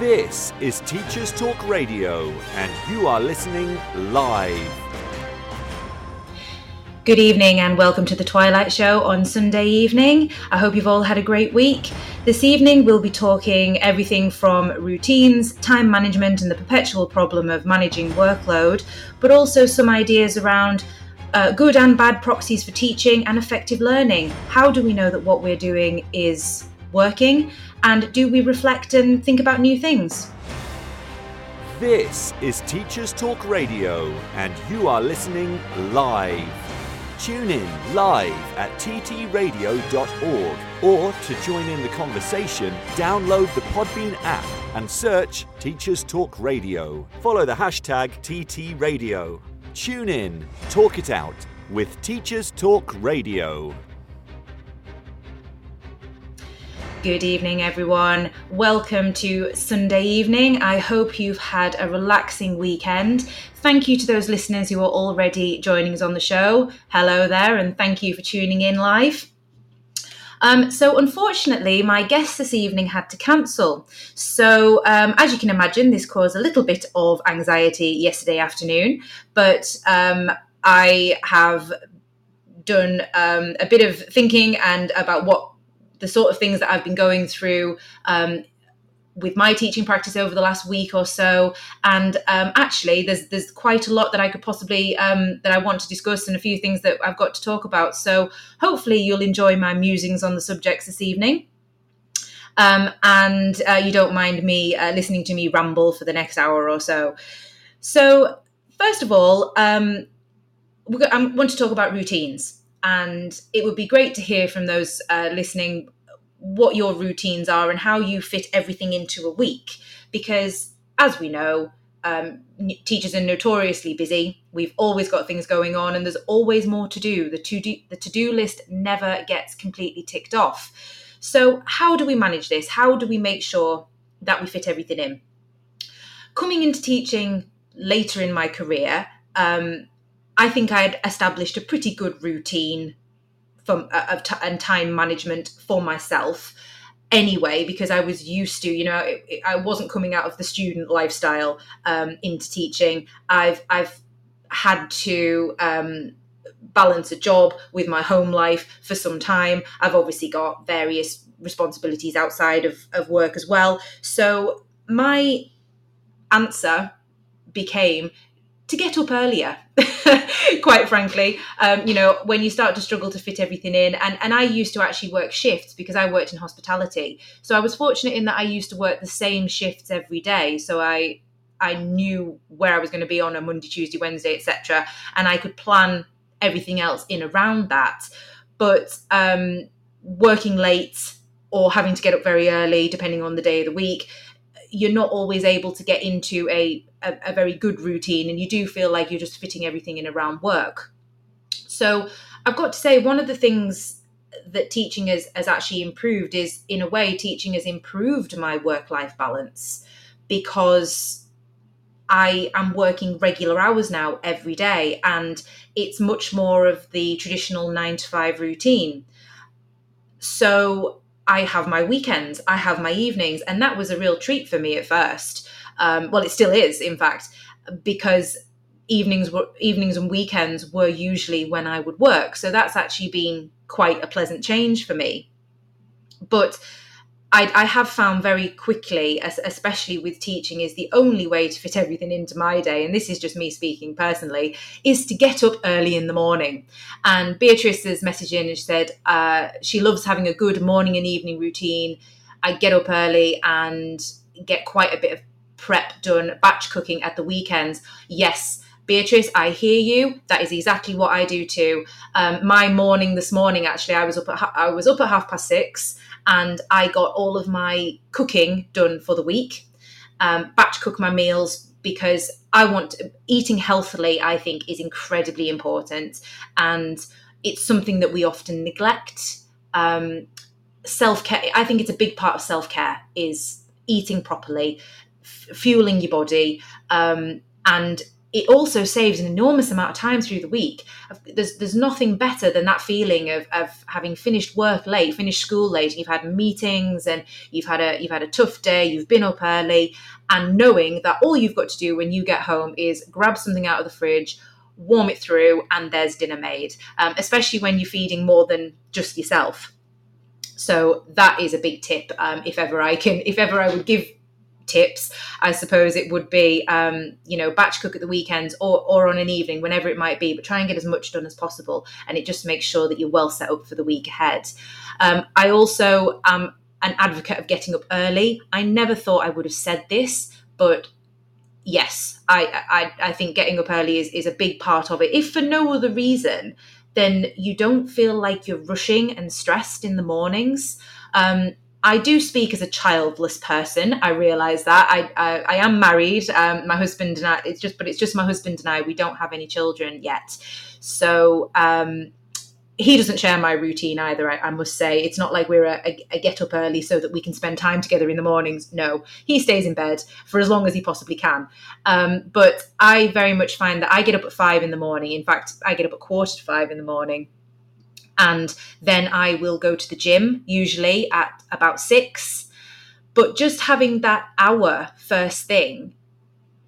This is Teachers Talk Radio, and you are listening live. Good evening and welcome to the Twilight Show on Sunday evening. I hope you've all had a great week. This evening we'll be talking everything from routines, time management, and the perpetual problem of managing workload, but also some ideas around uh, good and bad proxies for teaching and effective learning. How do we know that what we're doing is working? And do we reflect and think about new things? This is Teachers Talk Radio, and you are listening live. Tune in live at ttradio.org or to join in the conversation, download the Podbean app and search Teachers Talk Radio. Follow the hashtag TTRadio. Tune in, talk it out with Teachers Talk Radio. Good evening, everyone. Welcome to Sunday evening. I hope you've had a relaxing weekend. Thank you to those listeners who are already joining us on the show. Hello there, and thank you for tuning in live. Um, so, unfortunately, my guest this evening had to cancel. So, um, as you can imagine, this caused a little bit of anxiety yesterday afternoon. But um, I have done um, a bit of thinking and about what the sort of things that I've been going through um, with my teaching practice over the last week or so. And um, actually, there's there's quite a lot that I could possibly um, that I want to discuss, and a few things that I've got to talk about. So hopefully, you'll enjoy my musings on the subjects this evening. Um, and uh, you don't mind me uh, listening to me ramble for the next hour or so. So, first of all, um, I want to talk about routines and it would be great to hear from those uh, listening what your routines are and how you fit everything into a week. Because as we know, um, teachers are notoriously busy. We've always got things going on, and there's always more to do. The to do the to do list never gets completely ticked off. So, how do we manage this? How do we make sure that we fit everything in? Coming into teaching later in my career, um, I think I had established a pretty good routine from uh, t- and time management for myself anyway because I was used to you know it, it, I wasn't coming out of the student lifestyle um, into teaching. I've I've had to um, balance a job with my home life for some time. I've obviously got various responsibilities outside of, of work as well. So my answer became to get up earlier quite frankly. Um, you know when you start to struggle to fit everything in and, and i used to actually work shifts because i worked in hospitality. So i was fortunate in that i used to work the same shifts every day. So i i knew where i was going to be on a monday tuesday wednesday etc and i could plan everything else in around that. But um, working late or having to get up very early depending on the day of the week you're not always able to get into a, a, a very good routine and you do feel like you're just fitting everything in around work. So I've got to say, one of the things that teaching has, has actually improved is, in a way, teaching has improved my work life balance because I am working regular hours now every day, and it's much more of the traditional nine to five routine. So I have my weekends, I have my evenings, and that was a real treat for me at first. Um, well, it still is, in fact, because evenings were evenings and weekends were usually when I would work. So that's actually been quite a pleasant change for me. But I, I, have found very quickly, especially with teaching, is the only way to fit everything into my day, and this is just me speaking personally, is to get up early in the morning. And Beatrice has messaged in and she said uh, she loves having a good morning and evening routine. I get up early and get quite a bit of prep done, batch cooking at the weekends. Yes, Beatrice, I hear you. That is exactly what I do too. Um, my morning this morning, actually, I was up at I was up at half past six and I got all of my cooking done for the week. Um, batch cook my meals because I want eating healthily. I think is incredibly important, and it's something that we often neglect. Um, self care. I think it's a big part of self care is eating properly, f- fueling your body, um, and it also saves an enormous amount of time through the week. There's there's nothing better than that feeling of, of having finished work late, finished school late, and you've had meetings and you've had a you've had a tough day, you've been up early, and knowing that all you've got to do when you get home is grab something out of the fridge, warm it through, and there's dinner made. Um, especially when you're feeding more than just yourself. So that is a big tip. Um, if ever I can, if ever I would give tips, I suppose it would be, um, you know, batch cook at the weekends or, or on an evening, whenever it might be, but try and get as much done as possible. And it just makes sure that you're well set up for the week ahead. Um, I also am an advocate of getting up early. I never thought I would have said this, but yes, I, I, I think getting up early is, is a big part of it. If for no other reason, then you don't feel like you're rushing and stressed in the mornings. Um, I do speak as a childless person. I realize that I I, I am married. Um, my husband and I. It's just, but it's just my husband and I. We don't have any children yet, so um, he doesn't share my routine either. I, I must say, it's not like we're a, a, a, get up early so that we can spend time together in the mornings. No, he stays in bed for as long as he possibly can. Um, but I very much find that I get up at five in the morning. In fact, I get up at quarter to five in the morning and then I will go to the gym, usually at about six. But just having that hour first thing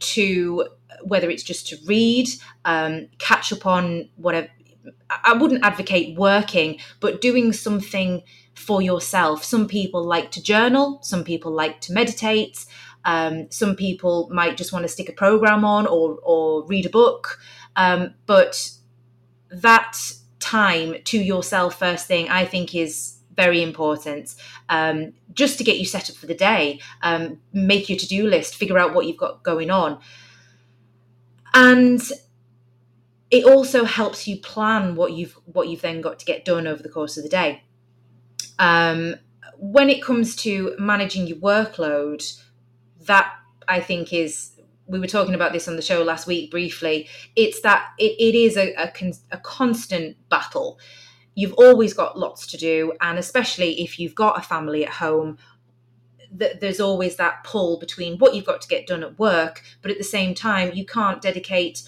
to whether it's just to read, um, catch up on whatever. I wouldn't advocate working, but doing something for yourself. Some people like to journal, some people like to meditate, um, some people might just want to stick a program on or, or read a book. Um, but that time to yourself first thing, I think is very important. Um, just to get you set up for the day um, make your to-do list figure out what you've got going on. And it also helps you plan what you've what you've then got to get done over the course of the day. Um, when it comes to managing your workload that i think is we were talking about this on the show last week briefly. It's that it, it is a, a, a constant battle. You've always got lots to do, and especially if you've got a family at home, that there's always that pull between what you've got to get done at work, but at the same time, you can't dedicate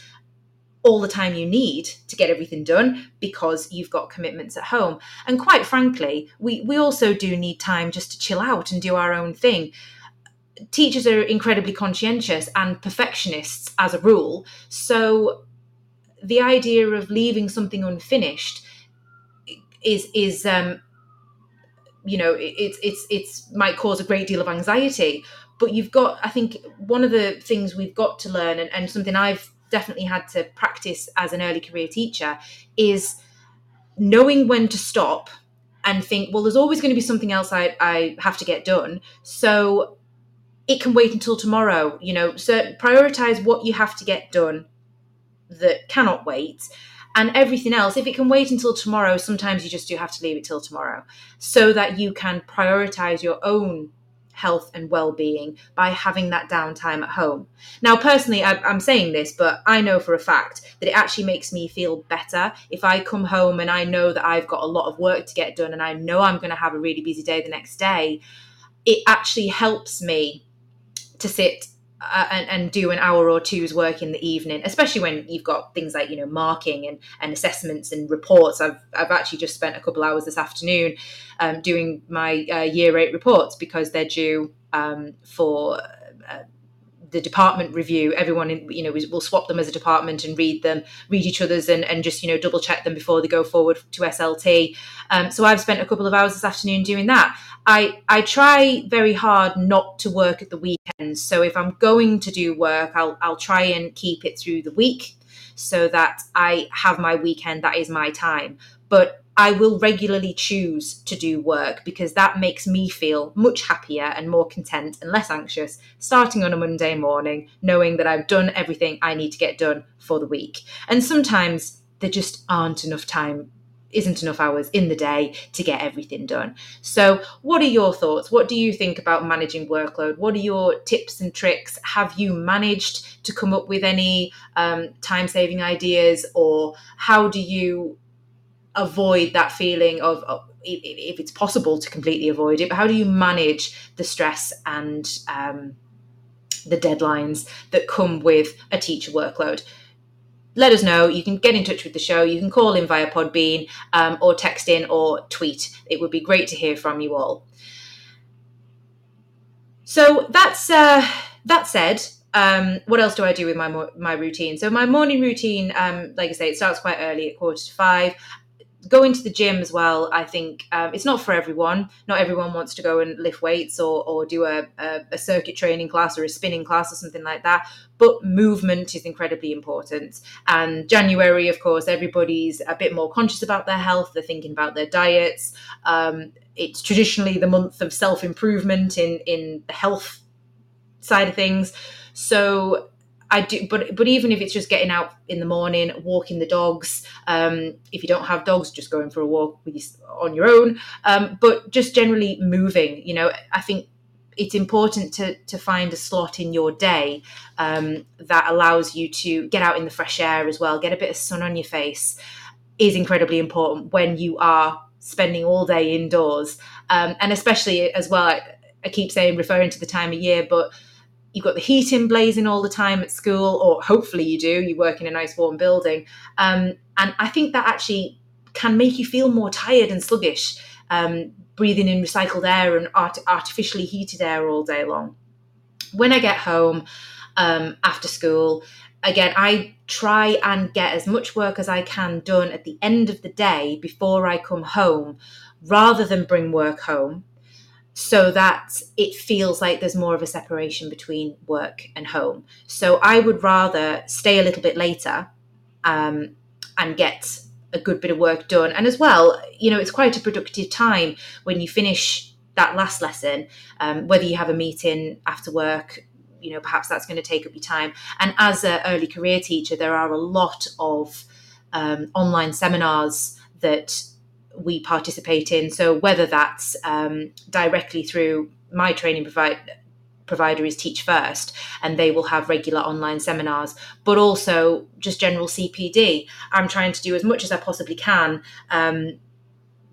all the time you need to get everything done because you've got commitments at home. And quite frankly, we, we also do need time just to chill out and do our own thing teachers are incredibly conscientious and perfectionists as a rule. So the idea of leaving something unfinished is is um, you know it's it's it's might cause a great deal of anxiety. But you've got, I think, one of the things we've got to learn, and, and something I've definitely had to practice as an early career teacher, is knowing when to stop and think, well, there's always going to be something else I, I have to get done. So it can wait until tomorrow. You know, so prioritize what you have to get done that cannot wait. And everything else, if it can wait until tomorrow, sometimes you just do have to leave it till tomorrow so that you can prioritize your own health and well-being by having that downtime at home. Now, personally, I, am saying this, but I know for a fact that it actually makes me feel better if I come home and I know that I've got a lot of work to get done and I know I'm going to have a really busy day the next day. It actually helps me to sit uh, and, and, do an hour or two's work in the evening, especially when you've got things like you know marking and, and assessments and reports. I've I've actually just spent a couple hours this afternoon um, doing my uh, year eight reports because they're due um, for. Uh, the department review everyone in, you know we'll swap them as a department and read them read each other's and, and just you know double check them before they go forward to slt um, so i've spent a couple of hours this afternoon doing that I I try very hard not to work at the weekends. So if I'm going to do work, I'll I'll try and keep it through the week so that I have my weekend that is my time. But I will regularly choose to do work because that makes me feel much happier and more content and less anxious starting on a Monday morning, knowing that I've done everything I need to get done for the week. And sometimes there just aren't enough time isn't enough hours in the day to get everything done. So, what are your thoughts? What do you think about managing workload? What are your tips and tricks? Have you managed to come up with any um, time saving ideas, or how do you avoid that feeling of, of if it's possible to completely avoid it, but how do you manage the stress and um, the deadlines that come with a teacher workload let us know. You can get in touch with the show. You can call in via Podbean um, or text in or tweet. It would be great to hear from you all. So that's uh, that said. Um, what else do I do with my my routine? So my morning routine, um, like I say, it starts quite early at quarter to five going to the gym as well i think um, it's not for everyone. Not everyone wants to go and lift weights or, or do a, a, a, circuit training class or a spinning class or something like that but movement is incredibly important. And january of course everybody's a bit more conscious about their health they're thinking about their diets. Um, it's traditionally the month of self-improvement in in the health side of things. So I do, but but even if it's just getting out in the morning, walking the dogs. Um, if you don't have dogs, just going for a walk with you, on your own. Um, but just generally moving. You know, I think it's important to to find a slot in your day um, that allows you to get out in the fresh air as well, get a bit of sun on your face. Is incredibly important when you are spending all day indoors, um, and especially as well. I, I keep saying referring to the time of year, but you've got the heating blazing all the time at school, or hopefully you do, you work in a nice warm building. Um, and I think that actually can make you feel more tired and sluggish, um, breathing in recycled air and art- artificially heated air all day long. When I get home um, after school, again, I try and get as much work as I can done at the end of the day before I come home rather than bring work home so that it feels like there's more of a separation between work and home. So I would rather stay a little bit later um, and get a good bit of work done. And as well, you know, it's quite a productive time when you finish that last lesson, um, whether you have a meeting after work. You know, perhaps that's going to take up your time. And as an early career teacher, there are a lot of um, online seminars that we participate in. So whether that's um, directly through my training provider provider is Teach First, and they will have regular online seminars, but also just general CPD. I'm trying to do as much as I possibly can. Um,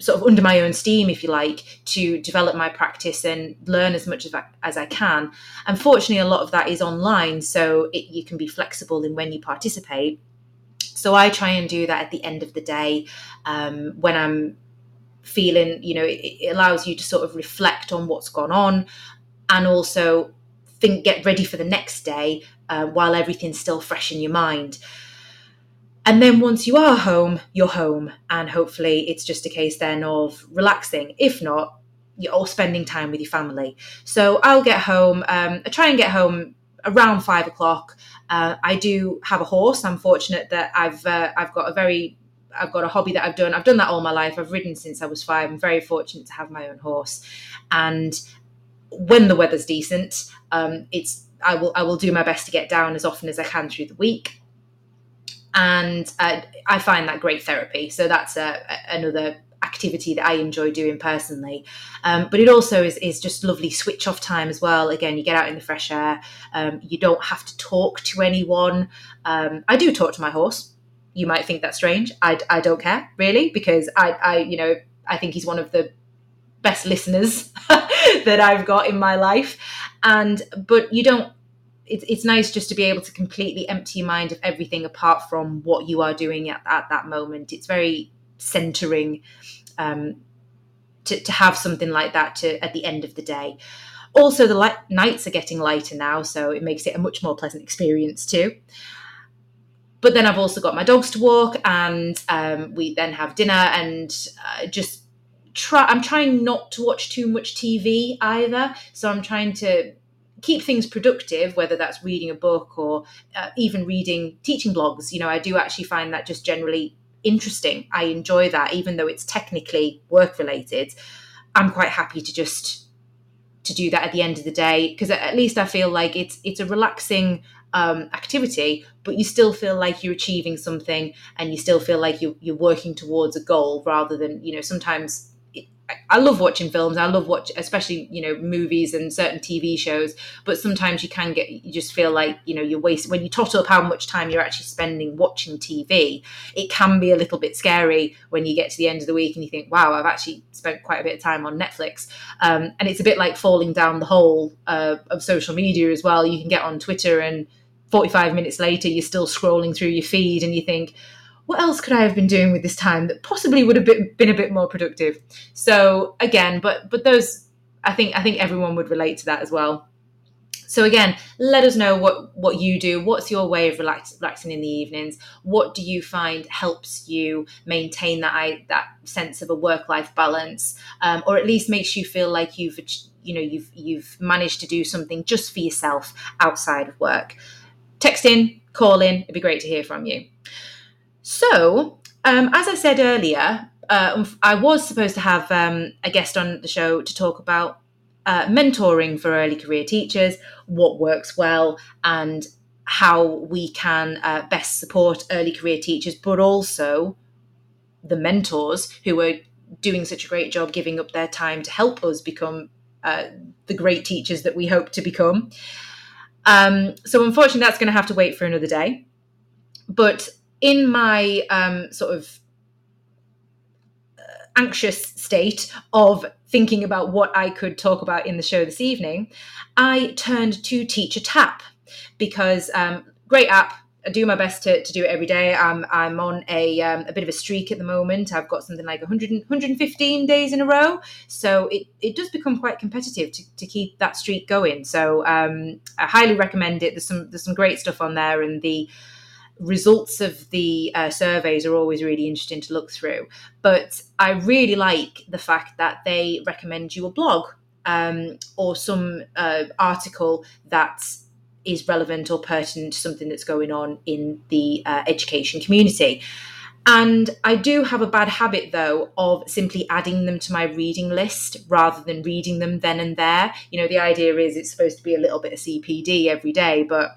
sort of under my own steam, if you like, to develop my practice and learn as much as I, as I can. Unfortunately, a lot of that is online, so it, you can be flexible in when you participate. So I try and do that at the end of the day um, when I'm feeling, you know, it, it allows you to sort of reflect on what's gone on and also think, get ready for the next day uh, while everything's still fresh in your mind. And then once you are home, you're home. And hopefully it's just a case then of relaxing. If not, you're all spending time with your family. So I'll get home, um, I try and get home around five o'clock. Uh, I do have a horse. I'm fortunate that I've uh, I've got a very I've got a hobby that I've done. I've done that all my life. I've ridden since I was five. I'm very fortunate to have my own horse, and when the weather's decent, um, it's I will I will do my best to get down as often as I can through the week, and uh, I find that great therapy. So that's a, another activity that I enjoy doing personally. Um, but it also is, is just lovely switch off time as well. Again, you get out in the fresh air. Um, you don't have to talk to anyone. Um, I do talk to my horse. You might think that's strange. I, I don't care really because I, I, you know, I think he's one of the best listeners that I've got in my life. And, but you don't, it's, it's nice just to be able to completely empty your mind of everything apart from what you are doing at, at that moment. It's very centering um, to, to have something like that to at the end of the day. Also, the light, nights are getting lighter now, so it makes it a much more pleasant experience too. But then I've also got my dogs to walk, and um, we then have dinner, and uh, just try. I'm trying not to watch too much TV either, so I'm trying to keep things productive, whether that's reading a book or uh, even reading teaching blogs. You know, I do actually find that just generally interesting. I enjoy that, even though it's technically work related. I'm quite happy to just to do that at the end of the day because at least I feel like it's it's a relaxing um, activity, but you still feel like you're achieving something and you still feel like you, you're working towards a goal rather than you know sometimes. I love watching films. I love watch, especially you know movies and certain TV shows. But sometimes you can get, you just feel like you know you're wasting when you tot up how much time you're actually spending watching TV. It can be a little bit scary when you get to the end of the week and you think, wow, I've actually spent quite a bit of time on Netflix. Um, and it's a bit like falling down the hole uh, of social media as well. You can get on Twitter and 45 minutes later you're still scrolling through your feed and you think what else could I have been doing with this time that possibly would have been, a bit more productive? So again, but but those I think I think everyone would relate to that as well. So again, let us know what what you do. What's your way of relax, relaxing in the evenings? What do you find helps you maintain that that sense of a work life balance, um, or at least makes you feel like you've you know you've you've managed to do something just for yourself outside of work. Text in, call in. It'd be great to hear from you. So, um, as I said earlier, uh, I was supposed to have um, a guest on the show to talk about uh, mentoring for early career teachers, what works well, and how we can uh, best support early career teachers, but also the mentors who are doing such a great job giving up their time to help us become uh, the great teachers that we hope to become. Um, so, unfortunately, that's going to have to wait for another day. But in my um, sort of uh, anxious state of thinking about what I could talk about in the show this evening, I turned to Teacher Tapp because um, great app. I do my best to, to do it every day. I'm, I'm on a, um, a bit of a streak at the moment. I've got something like 100, 115 days in a row. So it, it does become quite competitive to, to keep that streak going. So um, I highly recommend it. There's some, there's some great stuff on there and the, results of the uh, surveys are always really interesting to look through. But I really like the fact that they recommend you a blog um, or some uh, article that is relevant or pertinent to something that's going on in the uh, education community. And I do have a bad habit, though, of simply adding them to my reading list rather than reading them then and there. You know, the idea is it's supposed to be a little bit of CPD every day, but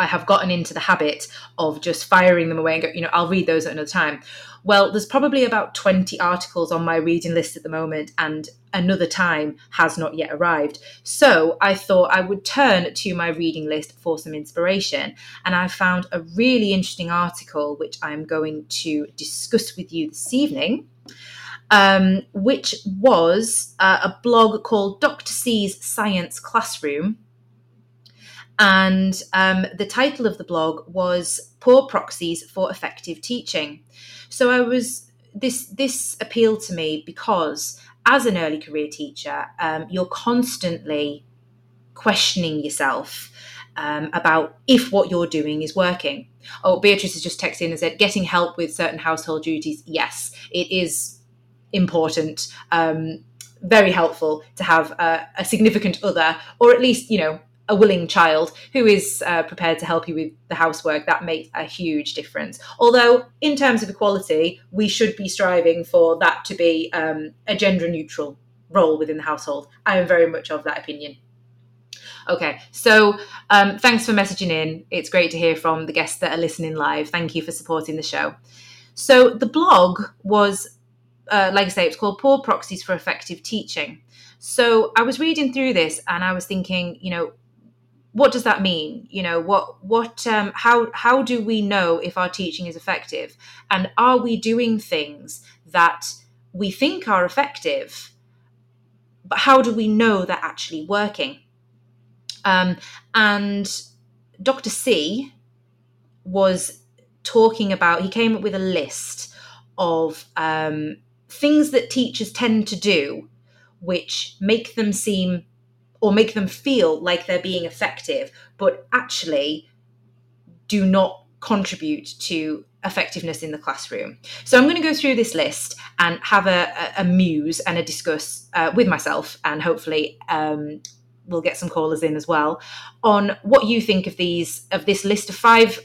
I have gotten into the habit of just firing them away and go, you know, I'll read those at another time. Well, there's probably about 20 articles on my reading list at the moment, and another time has not yet arrived. So I thought I would turn to my reading list for some inspiration. And I found a really interesting article, which I'm going to discuss with you this evening. Um, which was uh, a blog called Dr. C's Science Classroom, and um, the title of the blog was "Poor Proxies for Effective Teaching." So I was this this appealed to me because as an early career teacher, um, you're constantly questioning yourself um, about if what you're doing is working. Oh, Beatrice has just texted in and said, getting help with certain household duties. Yes, it is important. Um, very helpful to have a, a significant other, or at least, you know, a willing child who is uh, prepared to help you with the housework, that makes a huge difference. Although, in terms of equality, we should be striving for that to be um, a gender neutral role within the household. I am very much of that opinion. Okay, so um, thanks for messaging in. It's great to hear from the guests that are listening live. Thank you for supporting the show. So, the blog was, uh, like I say, it's called Poor Proxies for Effective Teaching. So, I was reading through this and I was thinking, you know, what does that mean? You know what what um, how how do we know if our teaching is effective? And are we doing things that we think are effective but how do we know they're actually working? Um, and dr c was talking about he came up with a list of um, things that teachers tend to do which make them seem or make them feel like they're being effective, but actually do not contribute to effectiveness in the classroom. So I'm going to go through this list and have a, a, a muse and a discuss uh, with myself, and hopefully um, we'll get some callers in as well on what you think of these of this list of five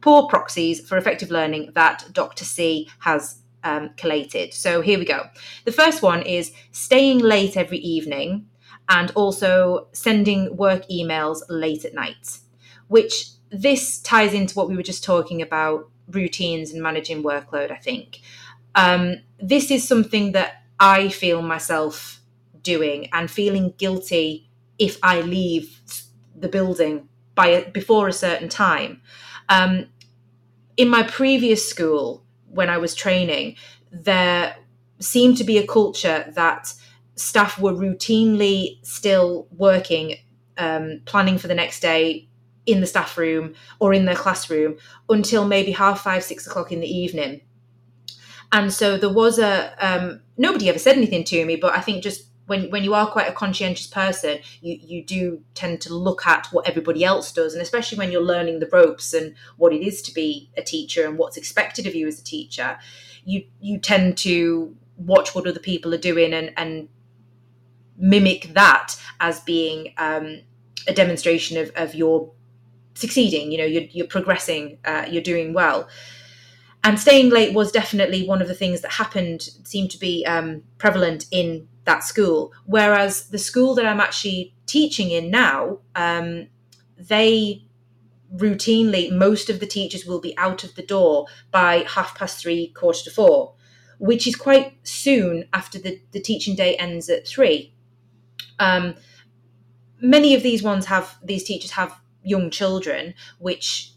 poor proxies for effective learning that Dr. C has um, collated. So here we go. The first one is staying late every evening and also sending work emails late at night, which this ties into what we were just talking about routines and managing workload, I think. Um, this is something that I feel myself doing and feeling guilty if I leave the building by before a certain time. Um, in my previous school, when I was training, there seemed to be a culture that staff were routinely still working, um, planning for the next day in the staff room or in their classroom until maybe half five, six o'clock in the evening. And so there was a um, nobody ever said anything to me, but I think just when when you are quite a conscientious person, you you do tend to look at what everybody else does, and especially when you're learning the ropes and what it is to be a teacher and what's expected of you as a teacher, you you tend to watch what other people are doing and and mimic that as being um, a demonstration of, of your succeeding you know you're, you're progressing uh, you're doing well. And staying late was definitely one of the things that happened seemed to be um, prevalent in that school. Whereas the school that i'm actually teaching in now um, they routinely most of the teachers will be out of the door by half past three quarter to four which is quite soon after the, the teaching day ends at three um, many of these ones have these teachers have young children which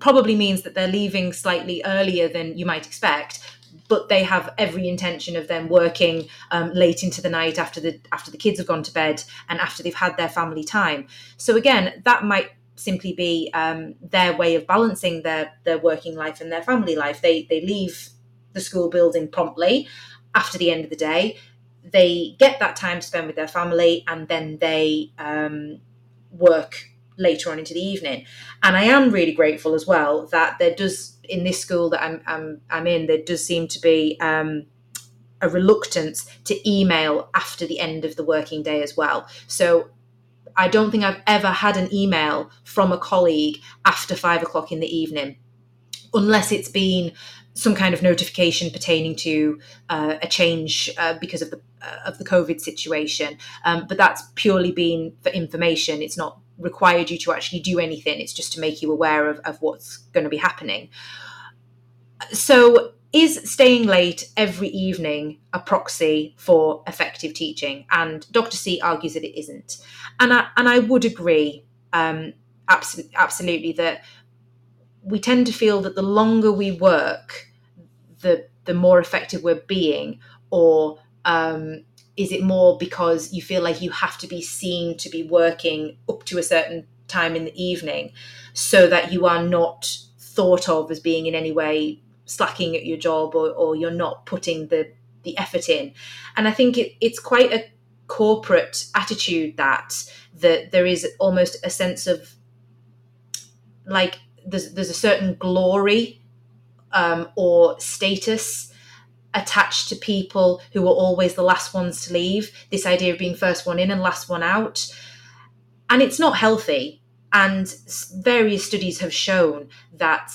probably means that they're leaving slightly earlier than you might expect but they have every intention of them working um, late into the night after the after the kids have gone to bed and after they've had their family time. So again that might simply be um, their way of balancing their their working life and their family life. They they leave the school building promptly after the end of the day they get that time to spend with their family and then they um, work later on into the evening. And I am really grateful as well that there does in this school that I'm I'm, I'm in there does seem to be um, a reluctance to email after the end of the working day as well. So I don't think I've ever had an email from a colleague after five o'clock in the evening, unless it's been some kind of notification pertaining to uh, a change uh, because of the uh, of the COVID situation. Um, but that's purely been for information. It's not required you to actually do anything. It's just to make you aware of, of what's going to be happening. So, is staying late every evening a proxy for effective teaching? And Dr. C argues that it isn't. And I, and I would agree um, absolutely, absolutely that we tend to feel that the longer we work, the the more effective we're being, or um, is it more because you feel like you have to be seen to be working up to a certain time in the evening so that you are not thought of as being in any way slacking at your job or, or you're not putting the the effort in? And i think it, it's quite a corporate attitude that that there is almost a sense of like there's there's a certain glory um, or status attached to people who are always the last ones to leave. This idea of being first one in and last one out. And it's not healthy. And various studies have shown that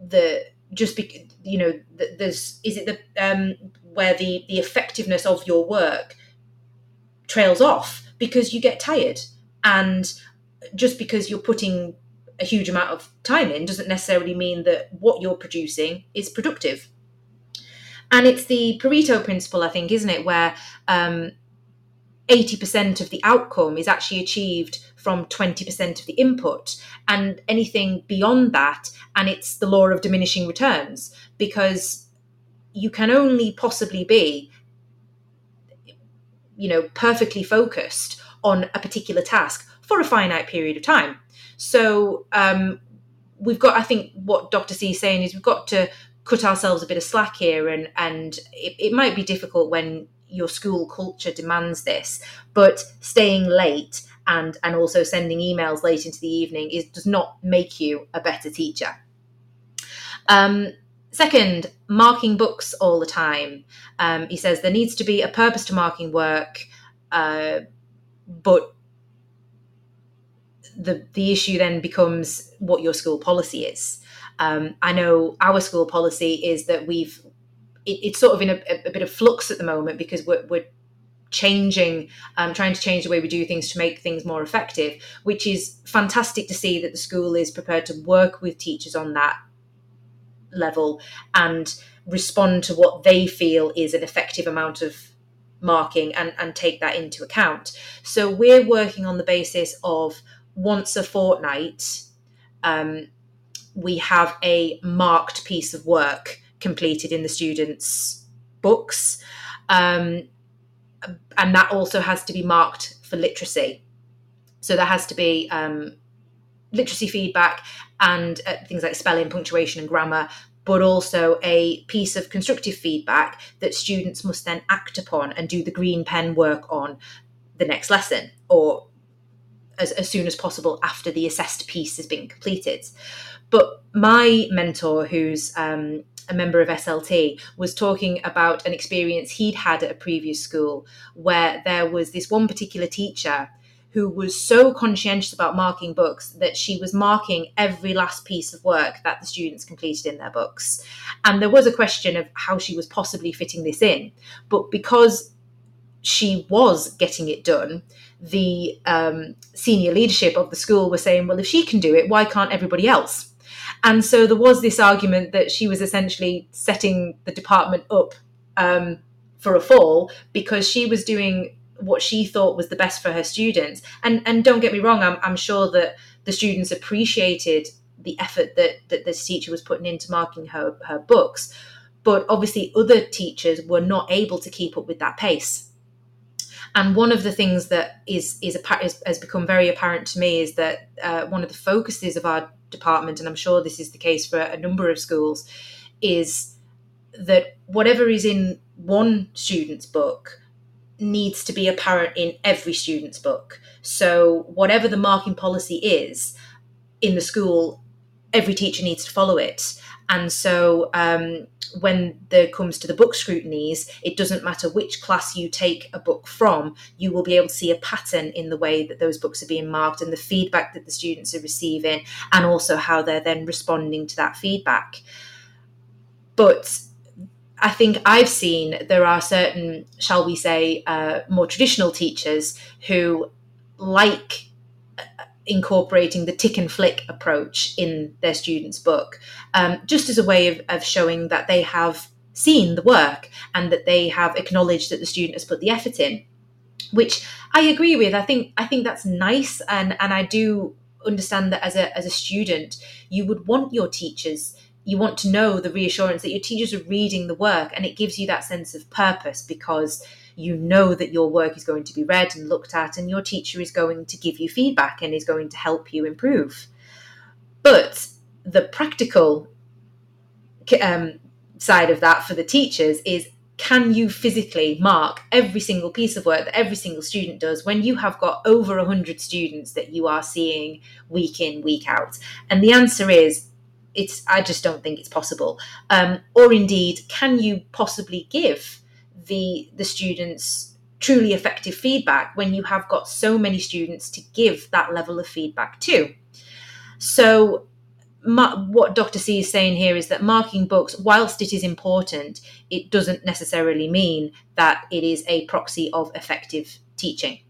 the just be, you know there's is it the um, where the the effectiveness of your work trails off because you get tired and just because you're putting a huge amount of time in doesn't necessarily mean that what you're producing is productive. And it's the Pareto principle, I think, isn't it, where um, 80% of the outcome is actually achieved from 20% of the input and anything beyond that and it's the law of diminishing returns because you can only possibly be you know perfectly focused on a particular task for a finite period of time so um, we've got i think what dr c is saying is we've got to cut ourselves a bit of slack here and and it, it might be difficult when your school culture demands this but staying late and and also sending emails late into the evening is does not make you a better teacher. Um, second marking books all the time. Um, he says there needs to be a purpose to marking work uh, but the the issue then becomes what your school policy is um, I know our school policy is that we've it, it's sort of in a, a, bit of flux at the moment because we're, we're changing, um, trying to change the way we do things to make things more effective, which is fantastic to see that the school is prepared to work with teachers on that level and respond to what they feel is an effective amount of marking and, and take that into account. So we're working on the basis of once a fortnight, um, we have a marked piece of work completed in the students' books. Um, and that also has to be marked for literacy. So there has to be um, literacy feedback and uh, things like spelling, punctuation, and grammar, but also a piece of constructive feedback that students must then act upon and do the green pen work on the next lesson or as, as soon as possible after the assessed piece has been completed. But my mentor, who's um, a member of SLT, was talking about an experience he'd had at a previous school where there was this one particular teacher who was so conscientious about marking books that she was marking every last piece of work that the students completed in their books. And there was a question of how she was possibly fitting this in. But because she was getting it done, the um, senior leadership of the school were saying, well, if she can do it, why can't everybody else? And so there was this argument that she was essentially setting the department up um, for a fall because she was doing what she thought was the best for her students. And and don't get me wrong, I'm, I'm sure that the students appreciated the effort that, that this teacher was putting into marking her, her books. But obviously, other teachers were not able to keep up with that pace. And one of the things that is is, is has become very apparent to me is that uh, one of the focuses of our department, and I'm sure this is the case for a number of schools, is that whatever is in one student's book needs to be apparent in every student's book. So, whatever the marking policy is in the school, every teacher needs to follow it. And so, um, when there comes to the book scrutinies, it doesn't matter which class you take a book from, you will be able to see a pattern in the way that those books are being marked and the feedback that the students are receiving, and also how they're then responding to that feedback. But I think I've seen there are certain, shall we say, uh, more traditional teachers who like incorporating the tick and flick approach in their students' book, um, just as a way of, of showing that they have seen the work and that they have acknowledged that the student has put the effort in, which I agree with. I think I think that's nice, and and I do understand that as a as a student, you would want your teachers you want to know the reassurance that your teachers are reading the work and it gives you that sense of purpose because you know that your work is going to be read and looked at and your teacher is going to give you feedback and is going to help you improve but the practical um, side of that for the teachers is can you physically mark every single piece of work that every single student does when you have got over 100 students that you are seeing week in week out and the answer is it's I just don't think it's possible. Um, or indeed, can you possibly give the the students truly effective feedback when you have got so many students to give that level of feedback to? So. What Dr. C is saying here is that marking books, whilst it is important, it doesn't necessarily mean that it is a proxy of effective teaching.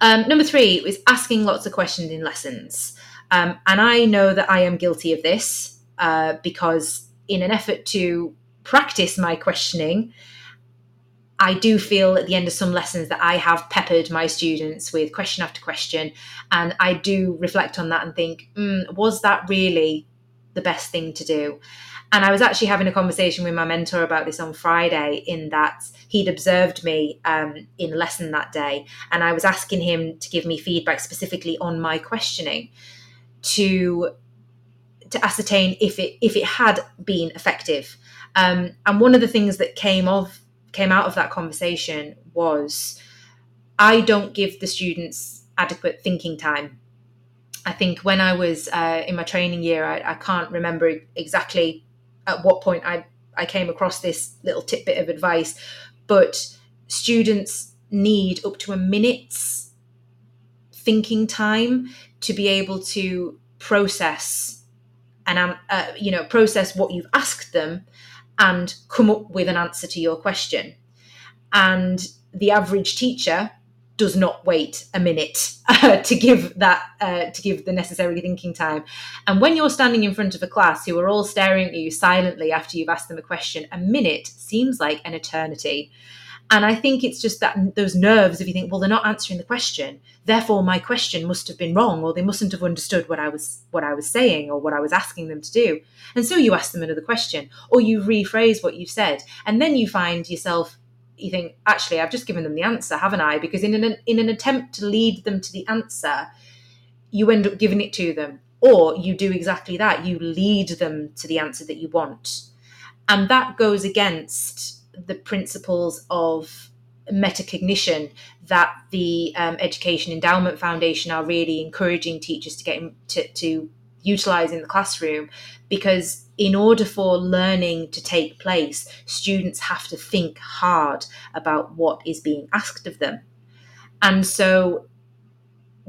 Um, number three is asking lots of questions in lessons. Um, and I know that I am guilty of this uh, because, in an effort to practice my questioning, I do feel at the end of some lessons that I have peppered my students with question after question. And I do reflect on that and think, mm, was that really the best thing to do? And I was actually having a conversation with my mentor about this on Friday, in that he'd observed me um, in lesson that day. And I was asking him to give me feedback specifically on my questioning to to ascertain if it if it had been effective. Um, and one of the things that came of came out of that conversation was I don't give the students adequate thinking time. I think when I was uh, in my training year, I, I, can't remember exactly at what point I, I came across this little tidbit of advice, but students need up to a minute's thinking time to be able to process and um, uh, you know process what you've asked them and come up with an answer to your question and the average teacher does not wait a minute uh, to give that uh, to give the necessary thinking time. And when you're standing in front of a class who are all staring at you silently after you've asked them a question, a minute seems like an eternity. And I think it's just that those nerves if you think, well, they're not answering the question, therefore my question must have been wrong, or they mustn't have understood what I was what I was saying or what I was asking them to do. And so you ask them another question, or you rephrase what you've said, and then you find yourself you think, actually, I've just given them the answer, haven't I? Because in an in an attempt to lead them to the answer, you end up giving it to them, or you do exactly that. You lead them to the answer that you want, and that goes against the principles of metacognition that the um, Education Endowment Foundation are really encouraging teachers to get to, to utilize in the classroom because in order for learning to take place, students have to think hard about what is being asked of them. And so,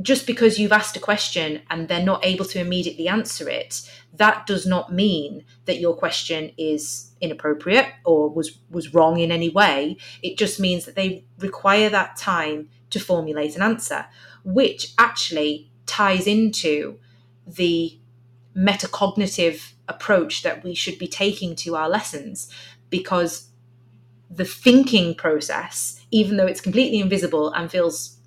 just because you've asked a question and they're not able to immediately answer it, that does not mean that your question is inappropriate or was, was wrong in any way. It just means that they require that time to formulate an answer, which actually ties into the metacognitive approach that we should be taking to our lessons because the thinking process, even though it's completely invisible and feels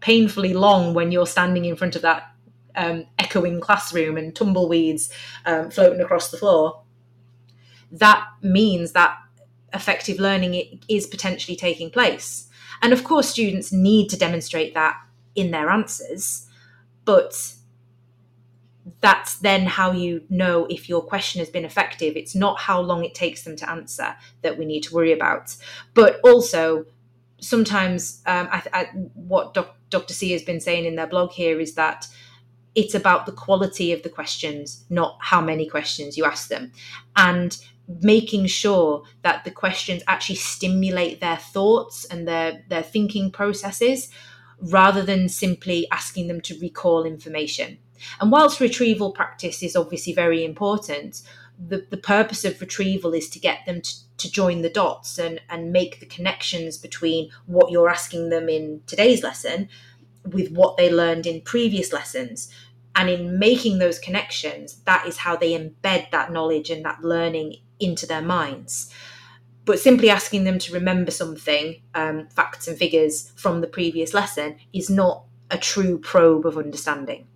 painfully long when you're standing in front of that um, echoing classroom and tumbleweeds um, floating across the floor, that means that effective learning is potentially taking place. And of course, students need to demonstrate that in their answers, but that's then how you know if your question has been effective. It's not how long it takes them to answer that we need to worry about. But also, sometimes um, I, I, what doc, Dr. C has been saying in their blog here is that it's about the quality of the questions, not how many questions you ask them. And making sure that the questions actually stimulate their thoughts and their, their thinking processes rather than simply asking them to recall information. And whilst retrieval practice is obviously very important, the, the purpose of retrieval is to get them to, to join the dots and, and make the connections between what you're asking them in today's lesson with what they learned in previous lessons. And in making those connections, that is how they embed that knowledge and that learning into their minds. But simply asking them to remember something, um, facts and figures from the previous lesson, is not a true probe of understanding.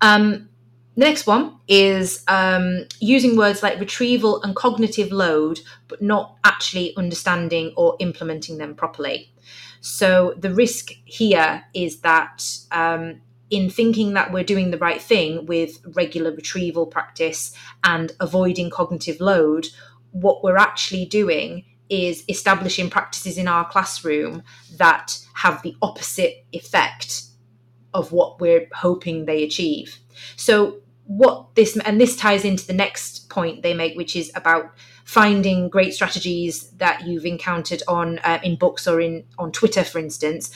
Um, the next one is um, using words like retrieval and cognitive load, but not actually understanding or implementing them properly. So the risk here is that um, in thinking that we're doing the right thing with regular retrieval practice and avoiding cognitive load, what we're actually doing is establishing practices in our classroom that have the opposite effect of what we're hoping they achieve. So what this and this ties into the next point they make, which is about finding great strategies that you've encountered on uh, in books or in on Twitter, for instance,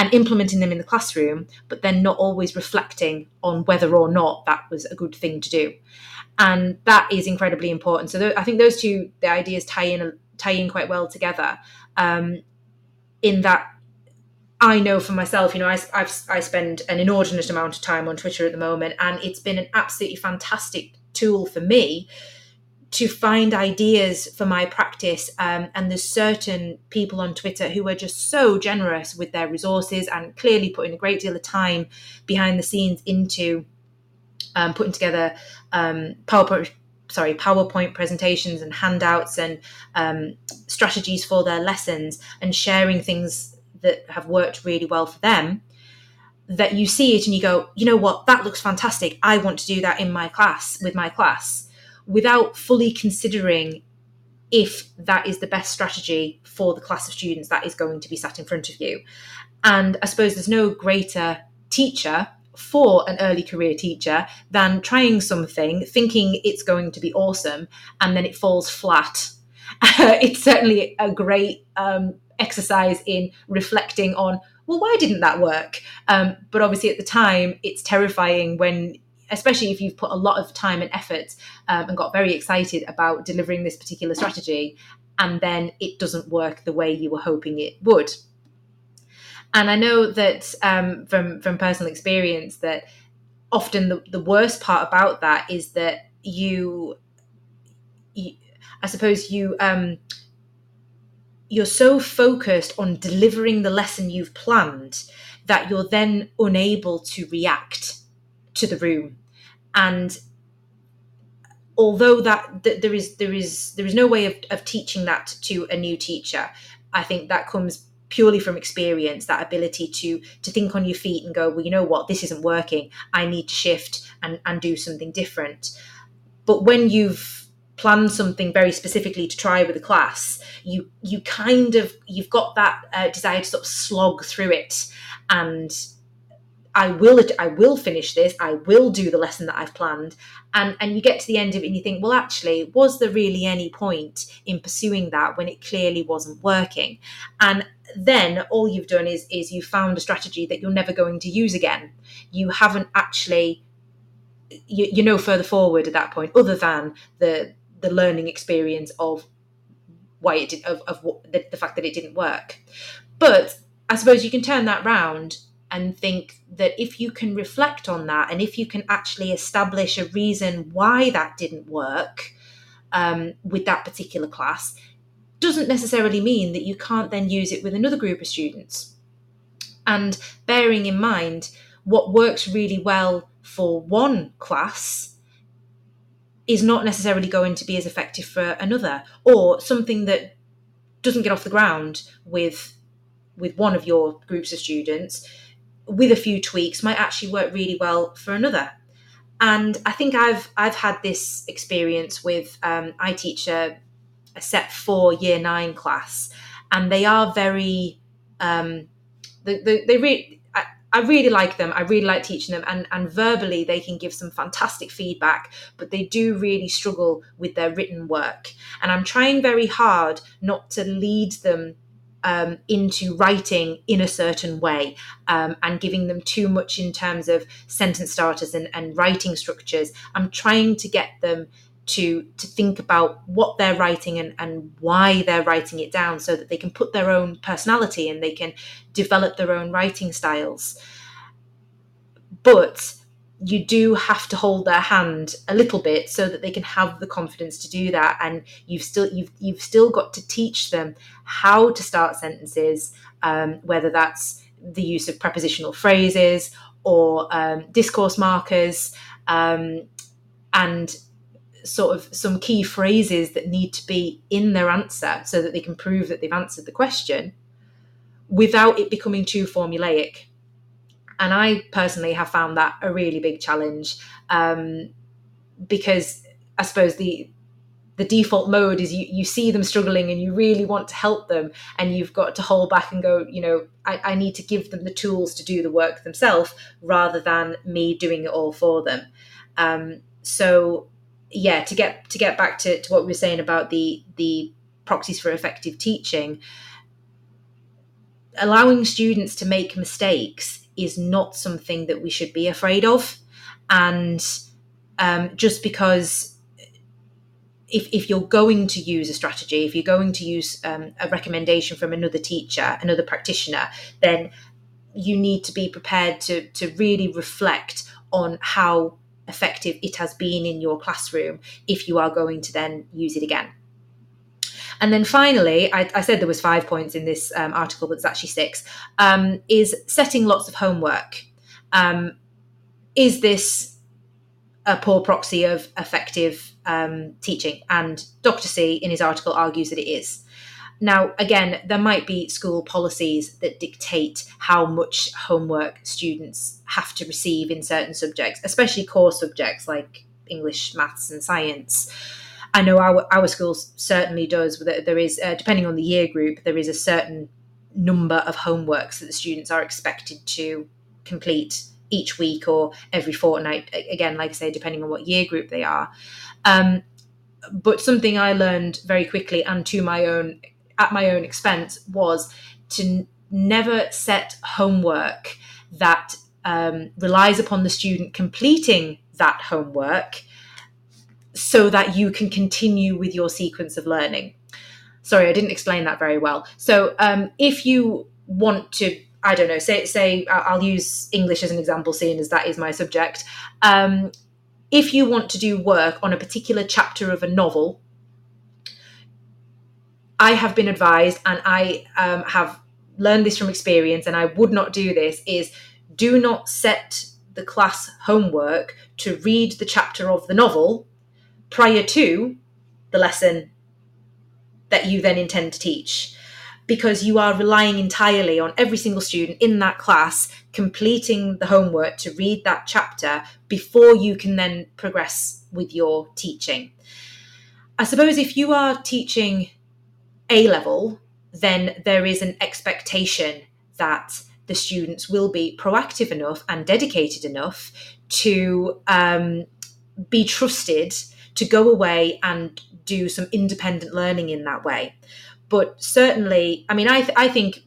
and implementing them in the classroom, but then not always reflecting on whether or not that was a good thing to do, and that is incredibly important. So th- I think those two the ideas tie in tie in quite well together. Um, in that I know for myself, you know, I, I've, I spend an inordinate amount of time on Twitter at the moment, and it's been an absolutely fantastic tool for me to find ideas for my practice. Um, and there's certain people on Twitter who are just so generous with their resources and clearly putting a great deal of time behind the scenes into um, putting together um, PowerPoint. Sorry, PowerPoint presentations and handouts and um, strategies for their lessons and sharing things that have worked really well for them that you see it and you go, you know what, that looks fantastic. I want to do that in my class with my class without fully considering if that is the best strategy for the class of students that is going to be sat in front of you. And I suppose there's no greater teacher for an early career teacher than trying something, thinking it's going to be awesome, and then it falls flat. it's certainly a great um, exercise in reflecting on well why didn't that work um, but obviously at the time it's terrifying when especially if you've put a lot of time and effort um, and got very excited about delivering this particular strategy and then it doesn't work the way you were hoping it would. And I know that um, from from personal experience that often the, the worst part about that is that you, you I suppose you um, you're so focused on delivering the lesson you've planned that you're then unable to react to the room and although that, that there is there is there is no way of, of teaching that to a new teacher i think that comes purely from experience that ability to to think on your feet and go well you know what? This isn't working. I need to shift and and do something different. But when you've planned something very specifically to try with a class you you kind of you've got that uh, desire to sort of slog through it and I will I will finish this. I will do the lesson that I've planned. And and you get to the end of it and you think, well, actually, was there really any point in pursuing that when it clearly wasn't working? And then all you've done is is you found a strategy that you're never going to use again. You haven't actually you, you're no further forward at that point, other than the the learning experience of why it did of, of the, the fact that it didn't work. But I suppose you can turn that round and think that if you can reflect on that and if you can actually establish a reason why that didn't work um, with that particular class, doesn't necessarily mean that you can't then use it with another group of students. And bearing in mind what works really well for one class is not necessarily going to be as effective for another, or something that doesn't get off the ground with with one of your groups of students with a few tweaks might actually work really well for another. And I think I've I've had this experience with um, I teach a, a set four year nine class, and they are very um, they, they, they really I, I really like them. I really like teaching them, and and verbally they can give some fantastic feedback, but they do really struggle with their written work. And I'm trying very hard not to lead them um, into writing in a certain way um, and giving them too much in terms of sentence starters and, and writing structures. I'm trying to get them to to think about what they're writing and, and why they're writing it down so that they can put their own personality and they can develop their own writing styles. But you do have to hold their hand a little bit so that they can have the confidence to do that. And you've still you've you've still got to teach them how to start sentences um, whether that's the use of prepositional phrases or um, discourse markers um, and sort of some key phrases that need to be in their answer so that they can prove that they've answered the question without it becoming too formulaic and I personally have found that a really big challenge um, because I suppose the the default mode is you, you see them struggling and you really want to help them and you've got to hold back and go you know I, I need to give them the tools to do the work themselves rather than me doing it all for them. Um, so yeah to get to get back to, to what we were saying about the the proxies for effective teaching allowing students to make mistakes is not something that we should be afraid of. And um, just because if, if you're going to use a strategy, if you're going to use um, a recommendation from another teacher, another practitioner, then you need to be prepared to, to really reflect on how effective it has been in your classroom if you are going to then use it again. And then finally, I, I said there was five points in this um, article, but it's actually six. Um, is setting lots of homework. Um, is this a poor proxy of effective um, teaching? And Dr. C in his article argues that it is. Now, again, there might be school policies that dictate how much homework students have to receive in certain subjects, especially core subjects like English, maths, and science. I know our our school certainly does. There is, uh, depending on the year group, there is a certain number of homeworks that the students are expected to complete each week or every fortnight. Again, like I say, depending on what year group they are. Um, but something I learned very quickly and to my own at my own expense was to n- never set homework that um, relies upon the student completing that homework so that you can continue with your sequence of learning. Sorry, I didn't explain that very well. So, um, if you want to I don't know, say, say I'll use English as an example, seeing as that is my subject. Um, if you want to do work on a particular chapter of a novel, I have been advised, and I um, have learned this from experience, and I would not do this, is do not set the class homework to read the chapter of the novel prior to the lesson that you then intend to teach because you are relying entirely on every single student in that class completing the homework to read that chapter before you can then progress with your teaching. I suppose if you are teaching A level, then there is an expectation that the students will be proactive enough and dedicated enough to um, be trusted to go away and do some independent learning in that way. But certainly, I mean, I, th- I think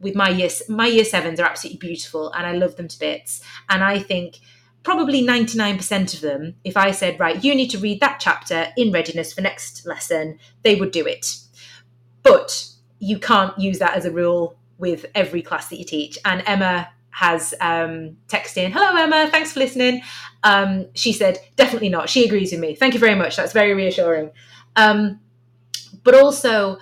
with my year, my year sevens are absolutely beautiful and I love them to bits. And I think probably 99% of them, if I said, right, you need to read that chapter in readiness for next lesson, they would do it. But you can't use that as a rule with every class that you teach. And Emma has um, texted in, hello, Emma, thanks for listening. Um, she said, definitely not. She agrees with me. Thank you very much. That's very reassuring. Um, but also,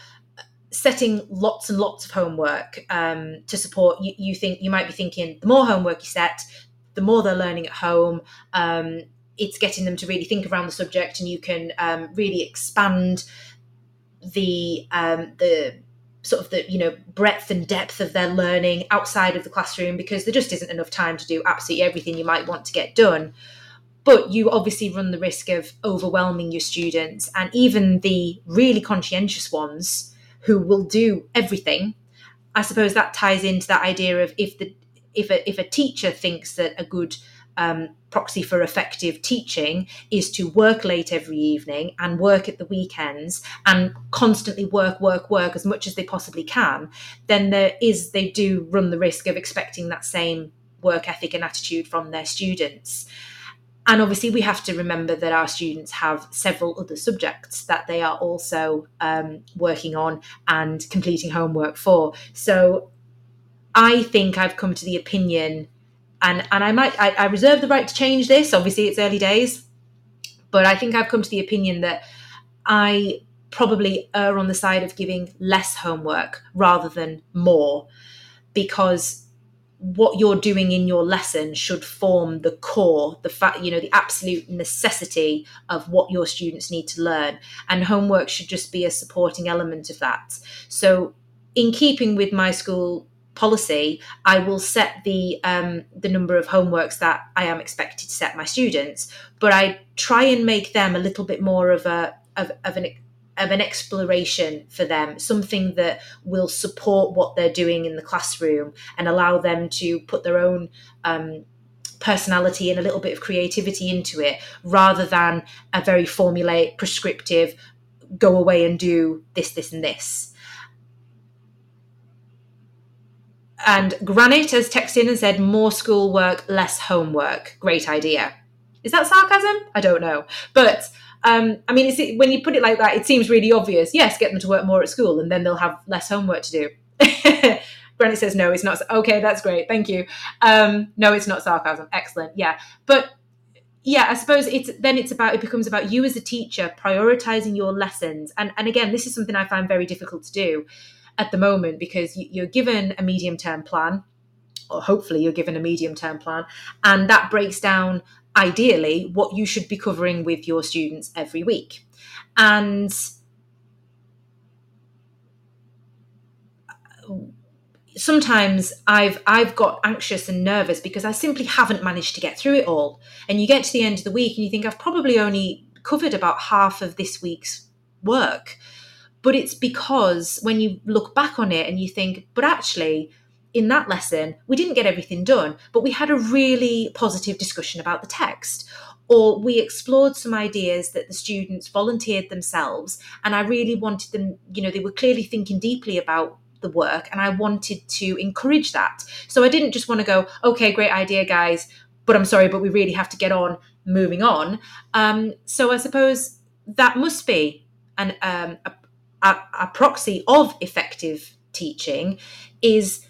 setting lots and lots of homework um, to support you, you think you might be thinking the more homework you set the more they're learning at home um, it's getting them to really think around the subject and you can um, really expand the um, the sort of the you know breadth and depth of their learning outside of the classroom because there just isn't enough time to do absolutely everything you might want to get done. But you obviously run the risk of overwhelming your students and even the really conscientious ones who will do everything. I suppose that ties into that idea of if the if a, if a teacher thinks that a good um, proxy for effective teaching is to work late every evening and work at the weekends and constantly work, work, work as much as they possibly can, then there is, they do run the risk of expecting that same work ethic and attitude from their students. And obviously, we have to remember that our students have several other subjects that they are also um, working on and completing homework for. So I think I've come to the opinion and and I might I, I reserve the right to change this. Obviously, it's early days, but I think I've come to the opinion that I probably err on the side of giving less homework rather than more, because what you're doing in your lesson should form the core the fact you know the absolute necessity of what your students need to learn and homework should just be a supporting element of that so in keeping with my school policy, I will set the um, the number of homeworks that I am expected to set my students, but I try and make them a little bit more of a of, of an of an exploration for them, something that will support what they're doing in the classroom and allow them to put their own um, personality and a little bit of creativity into it, rather than a very formulaic, prescriptive, go away and do this, this, and this. And Granite has texted in and said, more schoolwork, less homework. Great idea. Is that sarcasm? I don't know. But um, I mean, when you put it like that, it seems really obvious. Yes, get them to work more at school and then they'll have less homework to do. Granite says, no, it's not. Okay, that's great. Thank you. Um, no, it's not sarcasm. Excellent. Yeah. But yeah, I suppose it's then it's about it becomes about you as a teacher prioritizing your lessons. And and again, this is something I find very difficult to do at the moment because you're given a medium term plan, or hopefully you're given a medium term plan, and that breaks down ideally what you should be covering with your students every week. And uh, sometimes I've I've got anxious and nervous because I simply haven't managed to get through it all. And you get to the end of the week and you think I've probably only covered about half of this week's work but it's because when you look back on it and you think, but actually, in that lesson, we didn't get everything done, but we had a really positive discussion about the text. Or we explored some ideas that the students volunteered themselves. And I really wanted them, you know, they were clearly thinking deeply about the work and I wanted to encourage that. So I didn't just want to go, okay, great idea, guys, but I'm sorry, but we really have to get on moving on. Um, so I suppose that must be an, um, a, a, a proxy of effective teaching is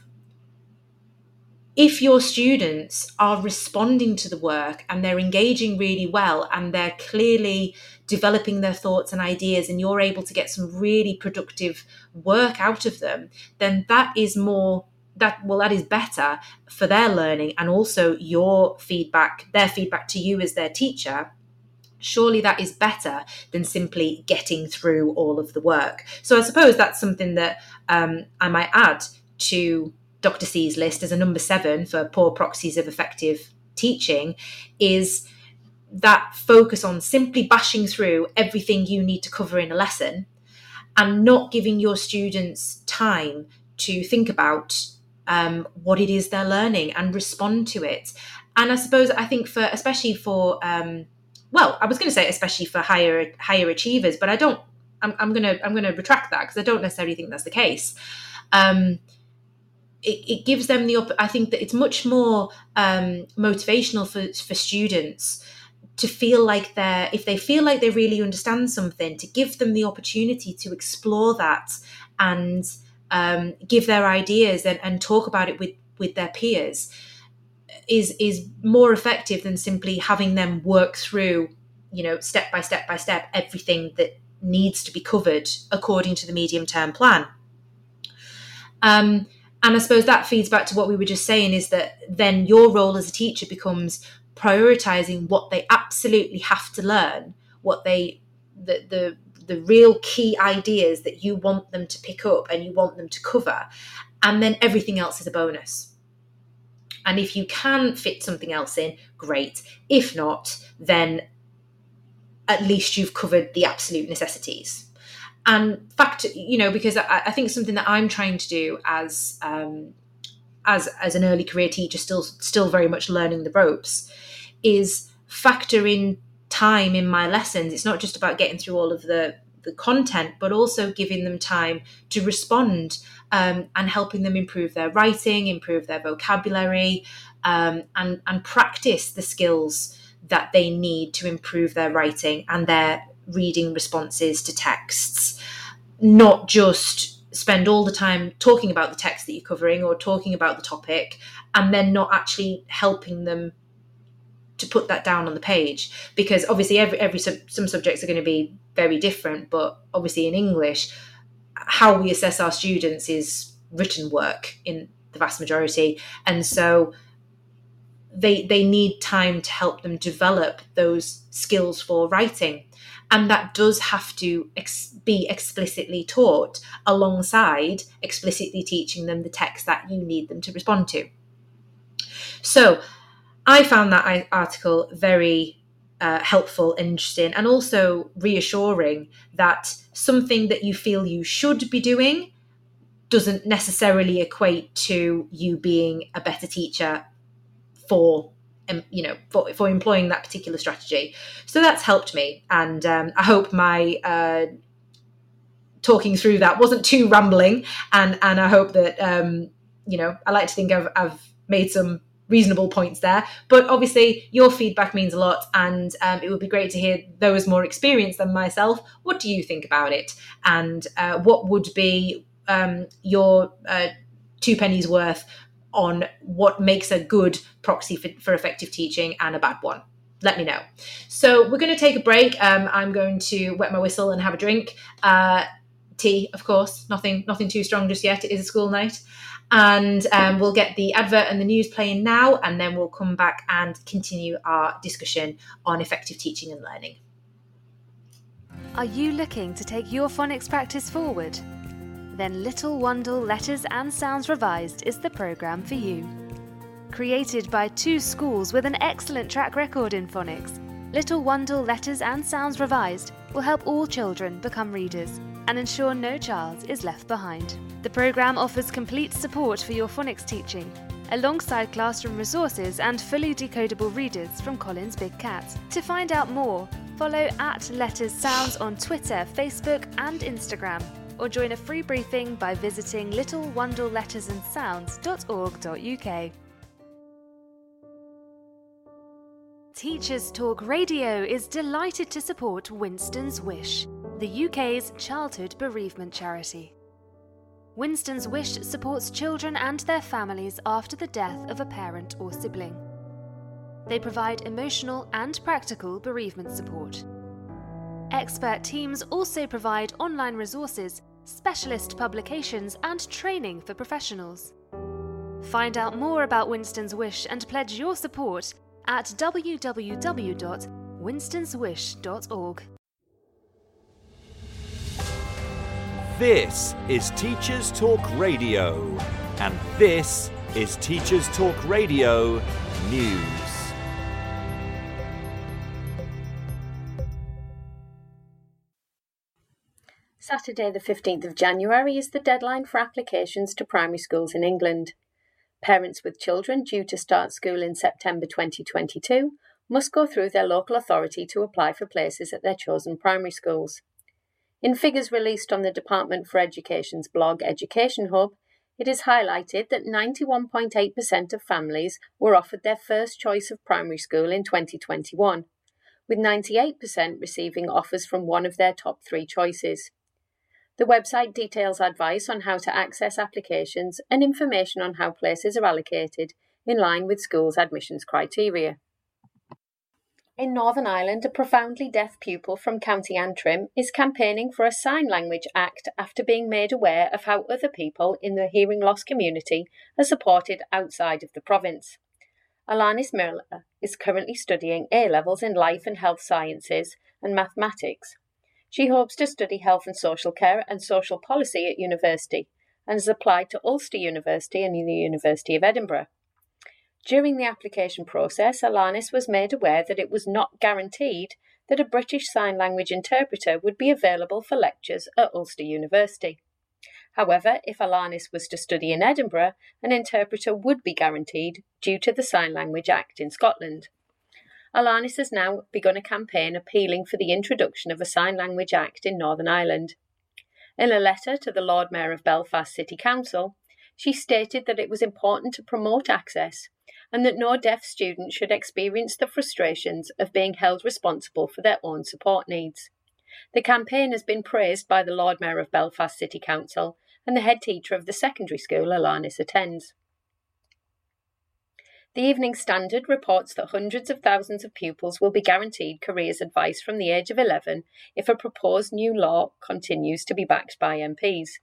if your students are responding to the work and they're engaging really well and they're clearly developing their thoughts and ideas and you're able to get some really productive work out of them then that is more that well that is better for their learning and also your feedback their feedback to you as their teacher surely that is better than simply getting through all of the work so i suppose that's something that um, i might add to dr c's list as a number seven for poor proxies of effective teaching is that focus on simply bashing through everything you need to cover in a lesson and not giving your students time to think about um, what it is they're learning and respond to it. And I suppose I think for especially for um, well, I was going to say especially for higher higher achievers, but I don't. I'm, I'm gonna I'm gonna retract that because I don't necessarily think that's the case. Um, it, it, gives them the op- I think that it's much more um, motivational for for students to feel like they're if they feel like they really understand something to give them the opportunity to explore that and um, give their ideas and, and talk about it with with their peers is is more effective than simply having them work through you know step by step by step everything that needs to be covered according to the medium term plan um, and i suppose that feeds back to what we were just saying is that then your role as a teacher becomes prioritizing what they absolutely have to learn what they the the the real key ideas that you want them to pick up and you want them to cover. And then everything else is a bonus. And if you can fit something else in, great. If not, then at least you've covered the absolute necessities. And fact, you know, because I, I think something that I'm trying to do as um, as as an early career teacher, still still very much learning the ropes, is factor in time in my lessons. It's not just about getting through all of the the content, but also giving them time to respond um, and helping them improve their writing, improve their vocabulary, um, and and practice the skills that they need to improve their writing and their reading responses to texts. Not just spend all the time talking about the text that you're covering or talking about the topic and then not actually helping them to put that down on the page because obviously every every some subjects are going to be very different but obviously in english how we assess our students is written work in the vast majority. And so they they need time to help them develop those skills for writing. And that does have to ex- be explicitly taught alongside explicitly teaching them the text that you need them to respond to. So I found that article very uh, helpful, interesting, and also reassuring that something that you feel you should be doing doesn't necessarily equate to you being a better teacher for you know for, for employing that particular strategy. So that's helped me and um, i hope my uh, talking through that wasn't too rambling and and i hope that um, you know i like to think i've, I've made some reasonable points there. But obviously, your feedback means a lot, and um, it would be great to hear those more experienced than myself. What do you think about it? And uh, what would be um, your uh, two pennies worth on what makes a good proxy for, for, effective teaching and a bad one? Let me know. So we're going to take a break. Um, I'm going to wet my whistle and have a drink. Uh, tea, of course. Nothing, nothing too strong just yet. It is a school night and um, we'll get the advert and the news playing now, and then we'll come back and continue our discussion on effective teaching and learning. Are you looking to take your phonics practice forward? Then Little Wandle Letters and Sounds Revised is the programme for you. Created by two schools with an excellent track record in phonics, Little Wandle Letters and Sounds Revised will help all children become readers and ensure no child is left behind. The programme offers complete support for your phonics teaching, alongside classroom resources and fully decodable readers from Collins Big Cat. To find out more, follow at Letters Sounds on Twitter, Facebook, and Instagram, or join a free briefing by visiting littlewandlelettersandsounds.org.uk. Teachers Talk Radio is delighted to support Winston's Wish the UK's childhood bereavement charity. Winston's Wish supports children and their families after the death of a parent or sibling. They provide emotional and practical bereavement support. Expert teams also provide online resources, specialist publications, and training for professionals. Find out more about Winston's Wish and pledge your support at www.winstonswish.org. This is Teachers Talk Radio, and this is Teachers Talk Radio News. Saturday, the 15th of January, is the deadline for applications to primary schools in England. Parents with children due to start school in September 2022 must go through their local authority to apply for places at their chosen primary schools. In figures released on the Department for Education's blog Education Hub, it is highlighted that 91.8% of families were offered their first choice of primary school in 2021, with 98% receiving offers from one of their top three choices. The website details advice on how to access applications and information on how places are allocated in line with schools' admissions criteria. In Northern Ireland, a profoundly deaf pupil from County Antrim is campaigning for a Sign Language Act after being made aware of how other people in the hearing loss community are supported outside of the province. Alanis Miller is currently studying A levels in life and health sciences and mathematics. She hopes to study health and social care and social policy at university and has applied to Ulster University and the University of Edinburgh. During the application process, Alanis was made aware that it was not guaranteed that a British Sign Language interpreter would be available for lectures at Ulster University. However, if Alanis was to study in Edinburgh, an interpreter would be guaranteed due to the Sign Language Act in Scotland. Alanis has now begun a campaign appealing for the introduction of a Sign Language Act in Northern Ireland. In a letter to the Lord Mayor of Belfast City Council, she stated that it was important to promote access and that no deaf student should experience the frustrations of being held responsible for their own support needs. The campaign has been praised by the Lord Mayor of Belfast City Council and the head teacher of the secondary school Alanis attends. The Evening Standard reports that hundreds of thousands of pupils will be guaranteed careers advice from the age of 11 if a proposed new law continues to be backed by MPs.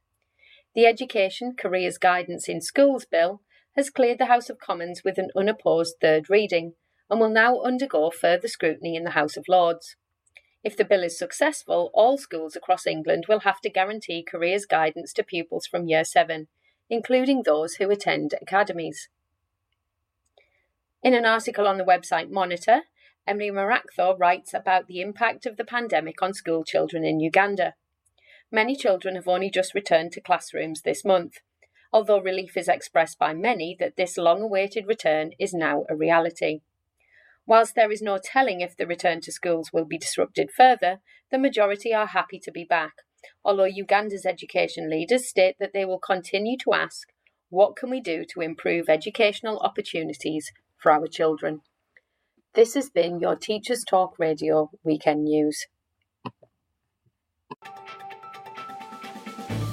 The Education Careers Guidance in Schools Bill has cleared the House of Commons with an unopposed third reading and will now undergo further scrutiny in the House of Lords. If the bill is successful, all schools across England will have to guarantee careers guidance to pupils from Year 7, including those who attend academies. In an article on the website Monitor, Emily Marakthor writes about the impact of the pandemic on school children in Uganda. Many children have only just returned to classrooms this month, although relief is expressed by many that this long awaited return is now a reality. Whilst there is no telling if the return to schools will be disrupted further, the majority are happy to be back, although Uganda's education leaders state that they will continue to ask what can we do to improve educational opportunities for our children? This has been your Teachers Talk Radio Weekend News.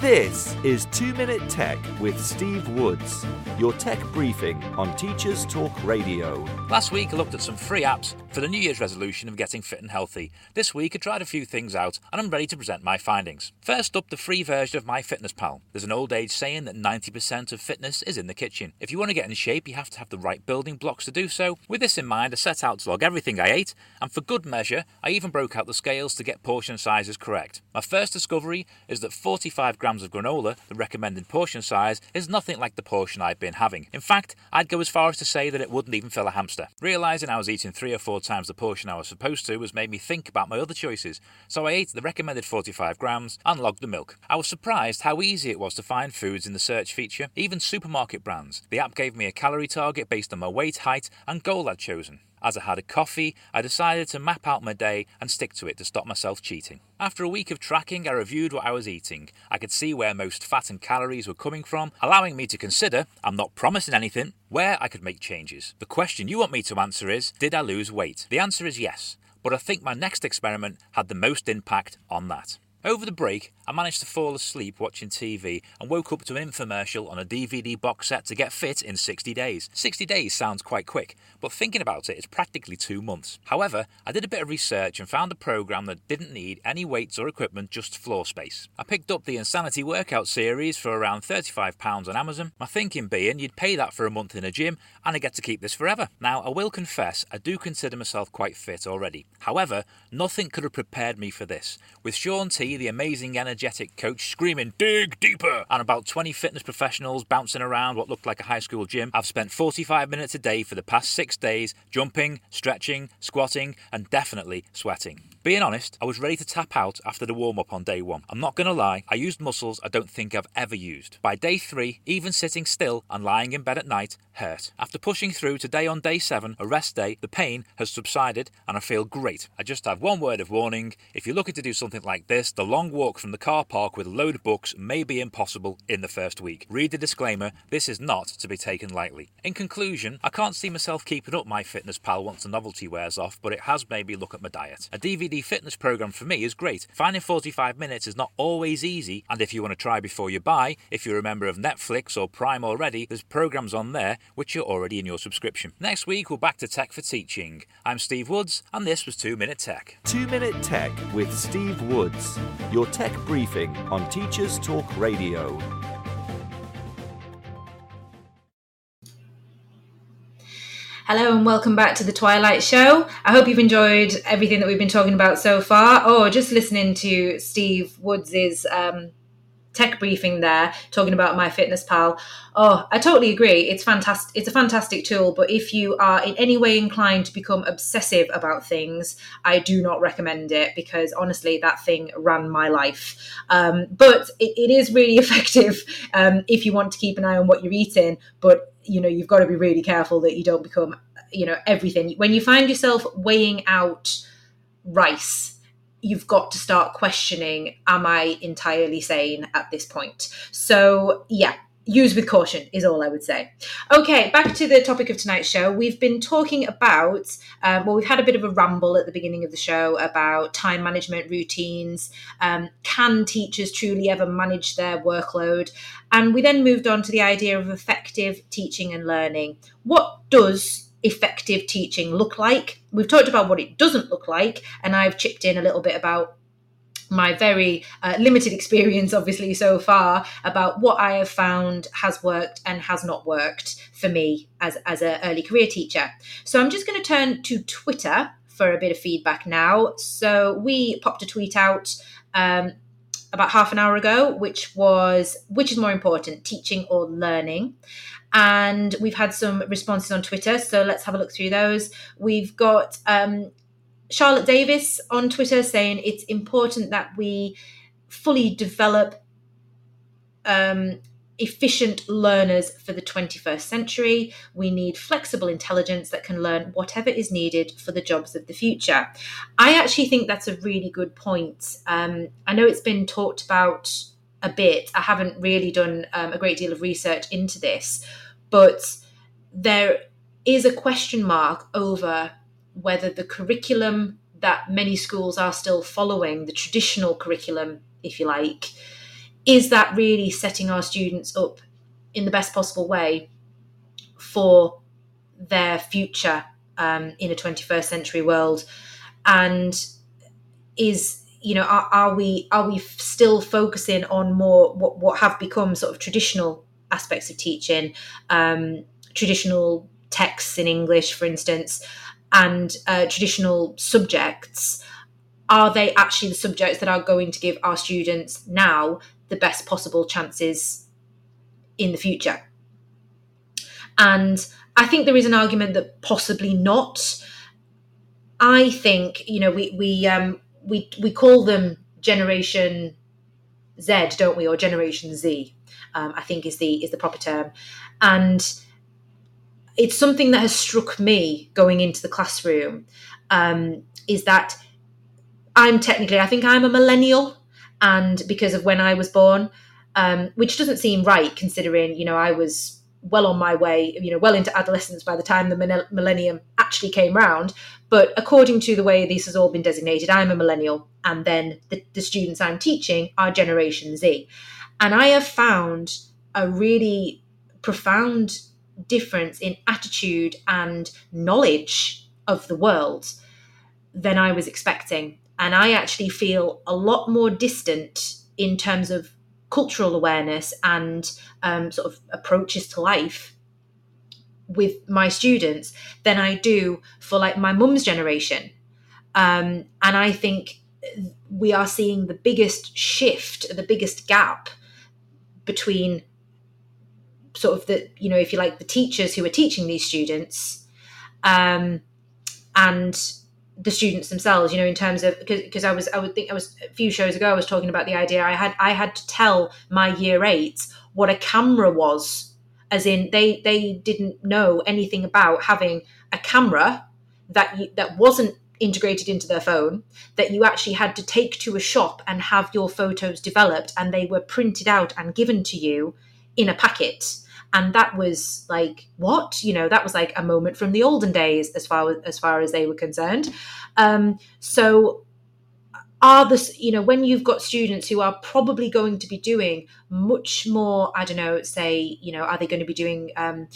This is 2 Minute Tech with Steve Woods, your tech briefing on Teachers Talk Radio. Last week I looked at some free apps for the New Year's resolution of getting fit and healthy. This week I tried a few things out and I'm ready to present my findings. First up, the free version of MyFitnessPal. There's an old age saying that 90% of fitness is in the kitchen. If you want to get in shape, you have to have the right building blocks to do so. With this in mind, I set out to log everything I ate, and for good measure, I even broke out the scales to get portion sizes correct. My first discovery is that 45 grams grams of granola, the recommended portion size, is nothing like the portion I've been having. In fact, I'd go as far as to say that it wouldn't even fill a hamster. Realising I was eating three or four times the portion I was supposed to has made me think about my other choices, so I ate the recommended 45 grams and logged the milk. I was surprised how easy it was to find foods in the search feature, even supermarket brands. The app gave me a calorie target based on my weight, height, and goal I'd chosen. As I had a coffee, I decided to map out my day and stick to it to stop myself cheating. After a week of tracking, I reviewed what I was eating. I could see where most fat and calories were coming from, allowing me to consider, I'm not promising anything, where I could make changes. The question you want me to answer is Did I lose weight? The answer is yes, but I think my next experiment had the most impact on that. Over the break, I managed to fall asleep watching TV and woke up to an infomercial on a DVD box set to get fit in 60 days. 60 days sounds quite quick, but thinking about it, it's practically two months. However, I did a bit of research and found a program that didn't need any weights or equipment, just floor space. I picked up the Insanity Workout series for around £35 on Amazon. My thinking being you'd pay that for a month in a gym and I get to keep this forever. Now, I will confess, I do consider myself quite fit already. However, nothing could have prepared me for this. With Shaun T, the amazing energetic coach, screaming, dig deeper, and about 20 fitness professionals bouncing around what looked like a high school gym, I've spent 45 minutes a day for the past six days jumping, stretching, squatting, and definitely sweating. Being honest, I was ready to tap out after the warm up on day one. I'm not gonna lie, I used muscles I don't think I've ever used. By day three, even sitting still and lying in bed at night hurt. After pushing through today on day seven, a rest day, the pain has subsided and I feel great. I just have one word of warning if you're looking to do something like this, the long walk from the car park with load books may be impossible in the first week. Read the disclaimer, this is not to be taken lightly. In conclusion, I can't see myself keeping up MyFitnessPal once the novelty wears off, but it has made me look at my diet. A DVD fitness program for me is great. Finding 45 minutes is not always easy, and if you want to try before you buy, if you're a member of Netflix or Prime already, there's programs on there which are already in your subscription. Next week, we're back to Tech for Teaching. I'm Steve Woods, and this was 2 Minute Tech. 2 Minute Tech with Steve Woods, your tech briefing on Teachers Talk Radio. Hello and welcome back to the Twilight Show. I hope you've enjoyed everything that we've been talking about so far. or just listening to Steve Woods's um, tech briefing there, talking about MyFitnessPal. Oh, I totally agree. It's fantastic. It's a fantastic tool, but if you are in any way inclined to become obsessive about things, I do not recommend it because honestly, that thing ran my life. Um, but it, it is really effective um, if you want to keep an eye on what you're eating. But you know you've got to be really careful that you don't become you know everything when you find yourself weighing out rice you've got to start questioning am i entirely sane at this point so yeah use with caution is all I would say. Okay, back to the topic of tonight's show. We've been talking about, um, well, we've had a bit of a ramble at the beginning of the show about time management routines. Um, can teachers truly ever manage their workload? And we then moved on to the idea of effective teaching and learning. What does effective teaching look like? We've talked about what it doesn't look like, and I've chipped in a little bit about my very uh, limited experience, obviously, so far about what I have found has worked and has not worked for me as, as an early career teacher. So I'm just going to turn to Twitter for a bit of feedback now. So we popped a tweet out um, about half an hour ago, which was which is more important, teaching or learning? And we've had some responses on Twitter, so let's have a look through those. We've got um, Charlotte Davis on Twitter saying it's important that we fully develop um, efficient learners for the 21st century. We need flexible intelligence that can learn whatever is needed for the jobs of the future. I actually think that's a really good point. Um, I know it's been talked about a bit. I haven't really done um, a great deal of research into this, but there is a question mark over whether the curriculum that many schools are still following, the traditional curriculum, if you like, is that really setting our students up in the best possible way for their future um, in a 21st century world? And is you know are, are, we are we still focusing on more what, what have become sort of traditional aspects of teaching um, traditional texts in english for instance and uh, traditional subjects, are they actually the subjects that are going to give our students now the best possible chances in the future? And I think there is an argument that possibly not. I think you know we we um, we we call them Generation Z, don't we, or Generation Z? Um, I think is the is the proper term, and it's something that has struck me going into the classroom um, is that I'm technically, I think I'm a millennial, and because of when I was born, um, which doesn't seem right considering, you know, I was well on my way, you know, well into adolescence by the time the millennium actually came round. But according to the way this has all been designated, I'm a millennial, and then the, the students I'm teaching are Generation Z. And I have found a really profound difference in attitude and knowledge of the world than I was expecting. And I actually feel a lot more distant in terms of cultural awareness and um, sort of approaches to life with my students than I do for like my mum's generation. Um, and I think we are seeing the biggest shift, the biggest gap between sort of the, you know, if you like, the teachers who are teaching these students um, and the students themselves you know in terms of because i was i would think i was a few shows ago i was talking about the idea i had i had to tell my year eights what a camera was as in they they didn't know anything about having a camera that you, that wasn't integrated into their phone that you actually had to take to a shop and have your photos developed and they were printed out and given to you in a packet. And that was like what? You know that was like a moment from the olden days as far as far as they were concerned. Um, so are this you know when you've got students who are probably going to be doing much more i don't know say you know are they going to be doing um,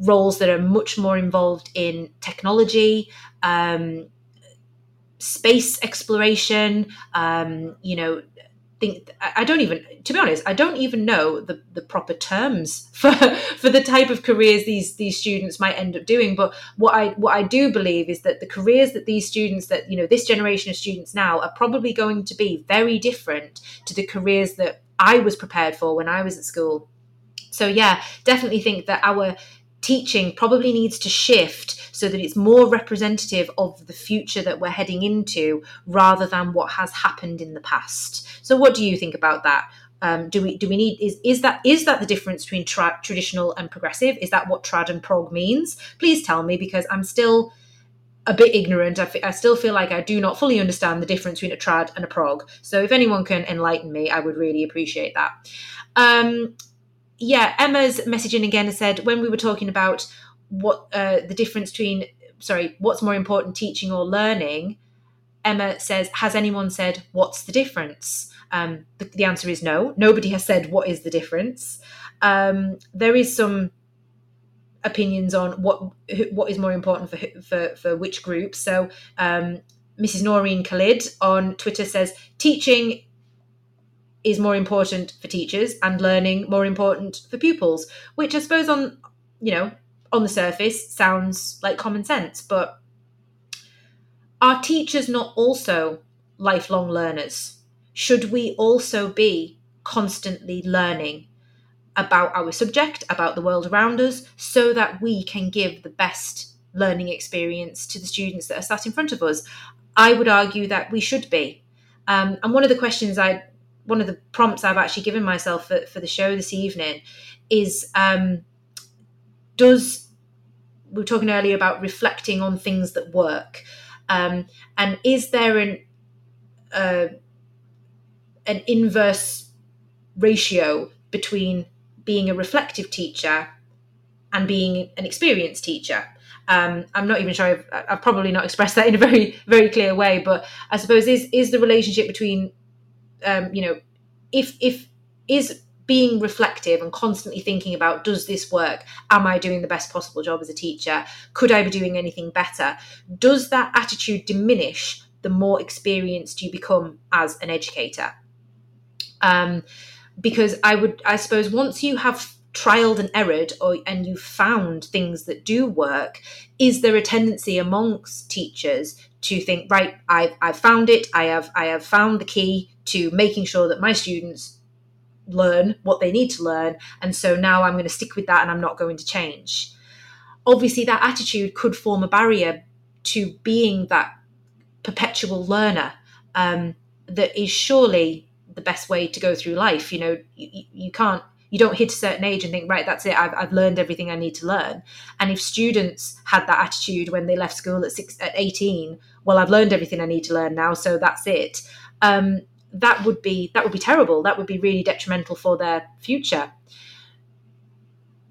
roles that are much more involved in technology um, space exploration um, you know think I don't even to be honest I don't even know the, the proper terms for for the type of careers these these students might end up doing. But what I what I do believe is that the careers that these students that you know this generation of students now are probably going to be very different to the careers that I was prepared for when I was at school. So yeah definitely think that our teaching probably needs to shift so that it's more representative of the future that we're heading into rather than what has happened in the past. So, what do you think about that? Um, do we do we need is is that is that the difference between tra- traditional and progressive? Is that what trad and prog means? Please tell me because I'm still a bit ignorant. I, f- I still feel like I do not fully understand the difference between a trad and a prog. So if anyone can enlighten me, I would really appreciate that. Um, yeah, Emma's messaging again and said when we were talking about what uh, the difference between, sorry, what's more important, teaching or learning. Emma says, has anyone said what's the difference? Um, the, the, answer is no. Nobody has said what is the difference. Um, there is some opinions on what what is more important for for, for which group. So um, Mrs. Noreen Khalid on Twitter says teaching is more important for teachers and learning more important for pupils, which I suppose on you know on the surface sounds like common sense, but are teachers not also lifelong learners? Should we also be constantly learning about our subject, about the world around us, so that we can give the best learning experience to the students that are sat in front of us? I would argue that we should be. Um, and one of the questions I one of the prompts I've actually given myself for, for the show this evening is um, does we were talking earlier about reflecting on things that work um, and is there an uh, an inverse ratio between being a reflective teacher and being an experienced teacher? Um, I'm not even sure I've, I've, probably not expressed that in a very very clear way, but I suppose is is the relationship between um, you know, if if is being reflective and constantly thinking about does this work? Am i doing the best possible job as a teacher? Could i be doing anything better? Does that attitude diminish the more experienced you become as an educator? Um, because i would i suppose once you have trialed and errored or and you found things that do work is there a tendency amongst teachers to think right i've, I've found it. I have i have found the key to making sure that my students learn what they need to learn. And so now I'm going to stick with that and I'm not going to change. Obviously, that attitude could form a barrier to being that perpetual learner um, that is surely the best way to go through life. You know, you, you can't you don't hit a certain age and think right that's it I've, I've learned everything i need to learn and if students had that attitude when they left school at six at 18 well i've learned everything i need to learn now so that's it um, that would be that would be terrible. That would be really detrimental for their future.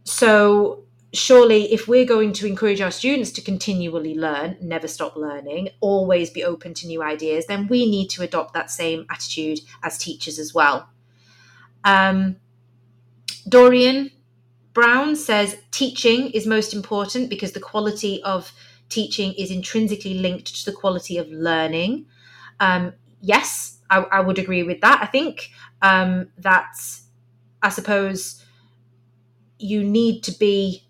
so surely if we're going to encourage our students to continually learn never stop learning always be open to new ideas then we need to adopt that same attitude as teachers as well um, dorian brown says teaching is most important because the quality of teaching is intrinsically linked to the quality of learning um, yes I, I, would agree with that i think um, that i suppose you need to be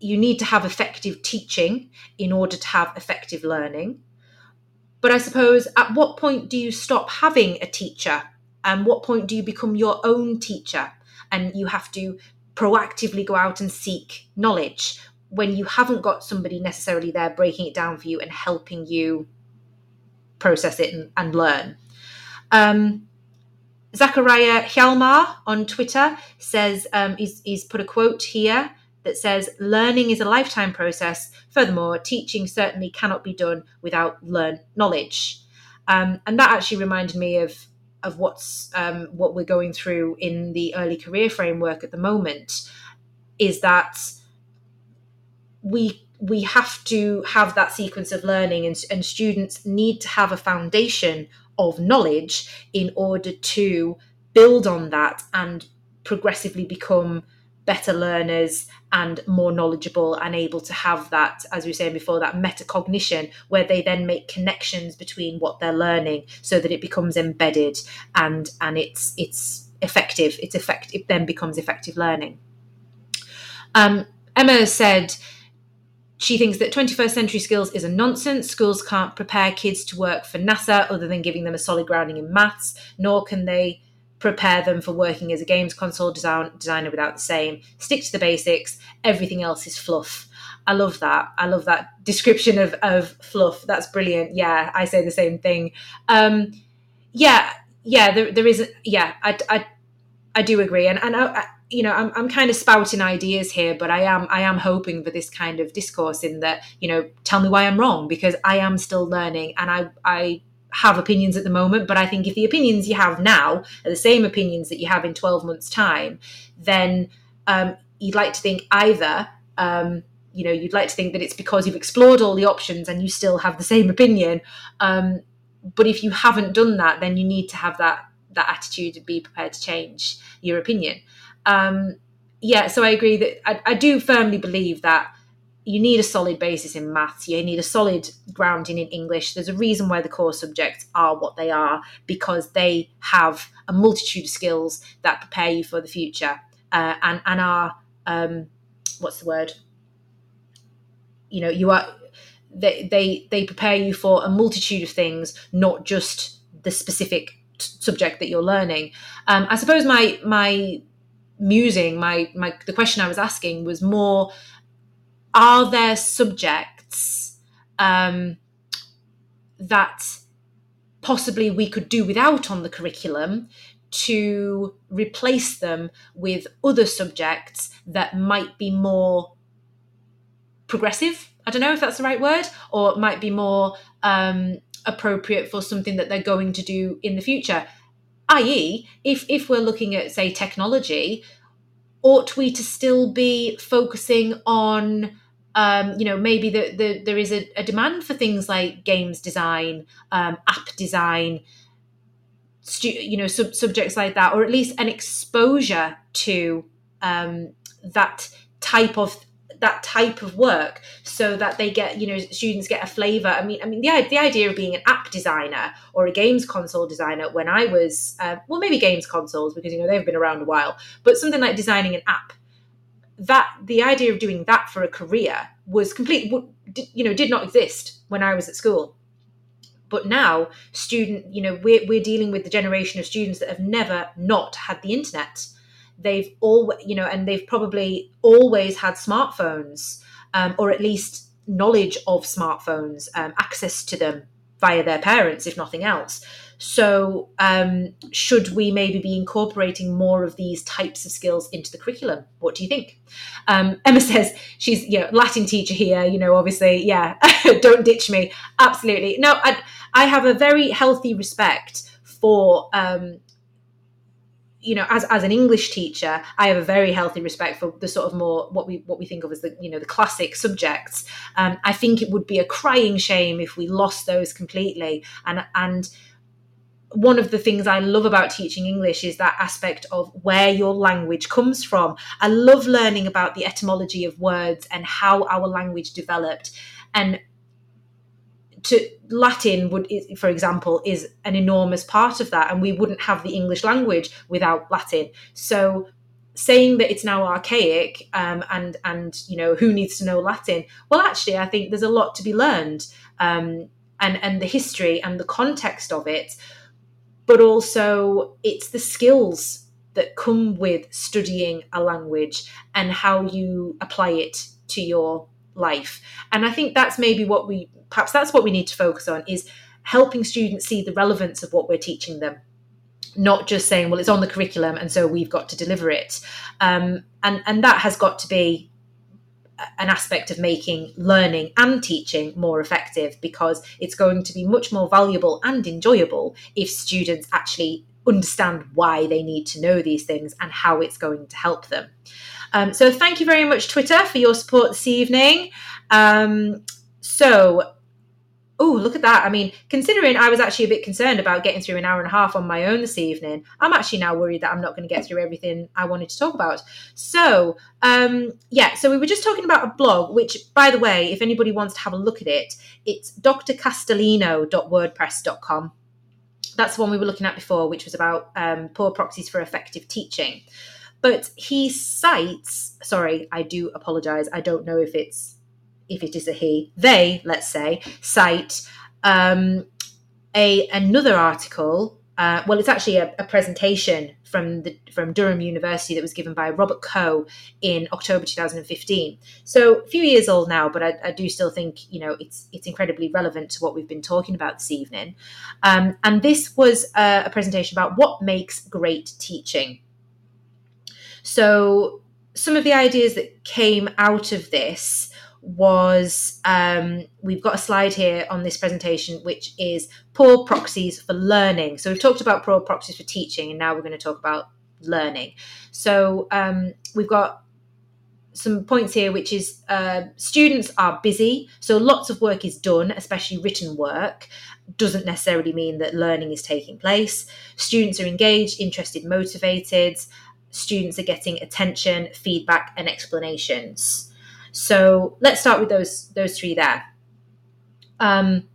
you need to have effective teaching in order to have effective learning. But I suppose at what point do you stop having a teacher? And what point do you become your own teacher? And you have to proactively go out and seek knowledge when you haven't got somebody necessarily there breaking it down for you and helping you process it and, and learn. Um, Zachariah Hjalmar on Twitter says um, he's, he's put a quote here that says learning is a lifetime process. Furthermore, teaching certainly cannot be done without learned knowledge. Um, and that actually reminded me of of what's um, what we're going through in the early career framework at the moment. Is that we we have to have that sequence of learning, and, and students need to have a foundation of knowledge in order to build on that and progressively become better learners and more knowledgeable and able to have that, as we were saying before, that metacognition where they then make connections between what they're learning so that it becomes embedded and and it's it's effective. It's effective it then becomes effective learning. Um, Emma said she thinks that 21st century skills is a nonsense. Schools can't prepare kids to work for NASA other than giving them a solid grounding in maths, nor can they prepare them for working as a games console design, designer without the same. Stick to the basics. Everything else is fluff. I love that. I love that description of, of fluff. That's brilliant. Yeah, I say the same thing. Um, yeah, yeah, there, there is. Yeah, I, I, I do agree. And, and I, you know, I'm, I'm kind of spouting ideas here, but I am, I am hoping for this kind of discourse in that, you know, tell me why I'm wrong because I am still learning and I, I have opinions at the moment, but I think if the opinions you have now are the same opinions that you have in 12 months' time, then um, you'd like to think either, um, you know, you'd like to think that it's because you've explored all the options and you still have the same opinion. Um, but if you haven't done that, then you need to have that that attitude and be prepared to change your opinion. Um, yeah, so I agree that I, I do firmly believe that you need a solid basis in maths you need a solid grounding in english. There's a reason why the core subjects are what they are because they have a multitude of skills that prepare you for the future uh, and and are um, what's the word? You know you are they they they prepare you for a multitude of things not just the specific t- subject that you're learning. Um, i suppose my my musing my my the question i was asking was more are there subjects um, that possibly we could do without on the curriculum to replace them with other subjects that might be more progressive? I don't know if that's the right word, or it might be more um, appropriate for something that they're going to do in the future. I.e., if if we're looking at say technology, ought we to still be focusing on um, you know maybe the, the, there is a, a, demand for things like games design um, app design stu- you know sub- subjects like that or at least an exposure to um, that type of that type of work so that they get you know students get a flavor. I mean i mean the, the idea of being an app designer or a games console designer when i was uh, well maybe games consoles because you know they've been around a while but something like designing an app that the idea of doing that for a career was complete you know did not exist when i was at school. But now student you know we're, we're dealing with the generation of students that have never not had the internet they've all you know and they've probably always had smartphones um, or at least knowledge of smartphones um, access to them via their parents if nothing else. So um, should we maybe be incorporating more of these types of skills into the curriculum? What do you think? Um, emma says she's you know latin teacher here you know obviously yeah don't ditch me. Absolutely. No I, I have a very healthy respect for um, you know as, as an english teacher i have a very healthy respect for the sort of more what we what we think of as the you know the classic subjects um, i think it would be a crying shame if we lost those completely and and one of the things I love about teaching English is that aspect of where your language comes from. I love learning about the etymology of words and how our language developed. And to Latin would, for example, is an enormous part of that, and we wouldn't have the English language without Latin. So saying that it's now archaic um, and and you know who needs to know Latin? Well, actually, I think there's a lot to be learned, um, and and the history and the context of it but also it's the skills that come with studying a language and how you apply it to your life. And I think that's maybe what we perhaps that's what we need to focus on is helping students see the relevance of what we're teaching them not just saying well it's on the curriculum and so we've got to deliver it um, and and that has got to be an aspect of making learning and teaching more effective because it's going to be much more valuable and enjoyable if students actually understand why they need to know these things and how it's going to help them. Um, so, thank you very much, Twitter, for your support this evening. Um, so, oh, look at that. I mean, considering I was actually a bit concerned about getting through an hour and a half on my own this evening, I'm actually now worried that I'm not going to get through everything I wanted to talk about. So, um, yeah, so we were just talking about a blog, which, by the way, if anybody wants to have a look at it, it's drcastellino.wordpress.com. That's the one we were looking at before, which was about um, poor proxies for effective teaching. But he cites, sorry, I do apologize. I don't know if it's if it is a he, they, let's say, cite um, a another article. Uh, well, it's actually a, a, presentation from the from Durham University that was given by Robert Coe in October 2015. So a few years old now, but I, I do still think you know it's it's incredibly relevant to what we've been talking about this evening. Um, and this was a, a presentation about what makes great teaching. So some of the ideas that came out of this was um, we've got a slide here on this presentation, which is poor proxies for learning. So we've talked about poor proxies for teaching, and now we're going to talk about learning. So um, we've got some points here, which is uh, students are busy, so lots of work is done, especially written work. Doesn't necessarily mean that learning is taking place. Students are engaged, interested, motivated. Students are getting attention, feedback, and explanations. So let's start with those those three there. Um,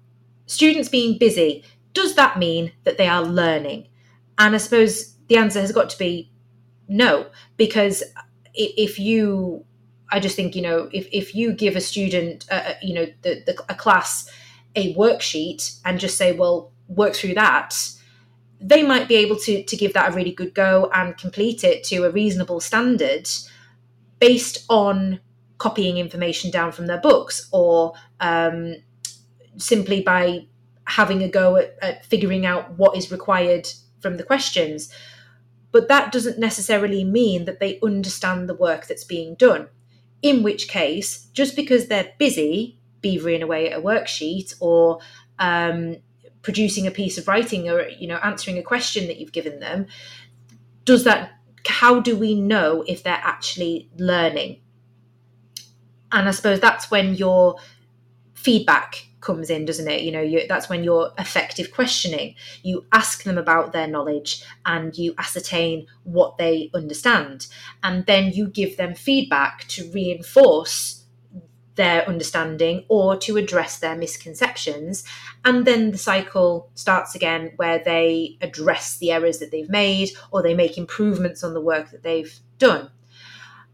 students being busy does that mean that they are learning? And I suppose the answer has got to be no, because if you, I just think you know, if if you give a student, uh, you know, the, the a class a worksheet and just say, well, work through that, they might be able to to give that a really good go and complete it to a reasonable standard based on copying information down from their books or um, simply by having a go at, at figuring out what is required from the questions. But that doesn't necessarily mean that they understand the work that's being done. In which case, just because they're busy beavering away at a worksheet or um, producing a piece of writing or you know answering a question that you've given them, does that? How do we know if they're actually learning? And I suppose that's when your feedback comes in doesn't it? You know you, that's when your effective questioning you ask them about their knowledge and you ascertain what they understand. And then you give them feedback to reinforce their understanding or to address their misconceptions. And then the cycle starts again where they address the errors that they've made or they make improvements on the work that they've done.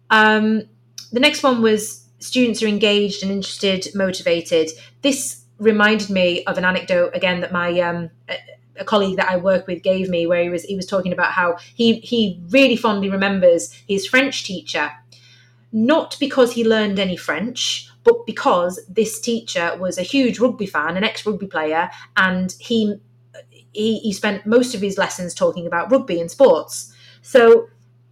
Um, the next one was students are engaged and interested, motivated. This reminded me of an anecdote again that my um, a colleague that I work with gave me, where he was he was talking about how he he really fondly remembers his French teacher, not because he learned any French, but because this teacher was a huge rugby fan, an ex rugby player, and he, he he spent most of his lessons talking about rugby and sports. So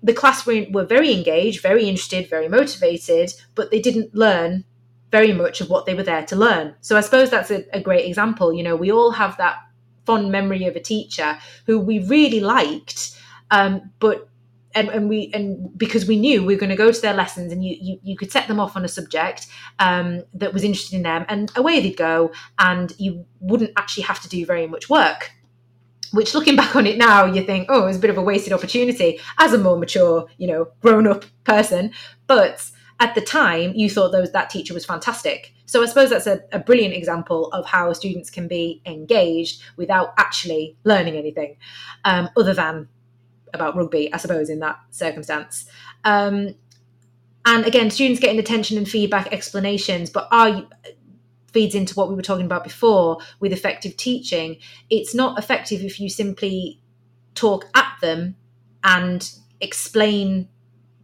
the class were, were very engaged, very interested, very motivated, but they didn't learn very much of what they were there to learn. So I suppose that's a, a great example. You know, we all have that fond memory of a teacher who we really liked, Um, but and, and we and because we knew we were going to go to their lessons and you you, you could set them off on a subject um, that was interested in them and away they'd go and you wouldn't actually have to do very much work which looking back on it now you think oh it was a bit of a wasted opportunity as a more mature you know grown up person. But at the time you thought those that teacher was fantastic. So i suppose that's a, a brilliant example of how students can be engaged without actually learning anything um, other than about rugby i suppose in that circumstance. Um, and again students getting attention and feedback explanations but are feeds into what we were talking about before with effective teaching. It's not effective if you simply talk at them and explain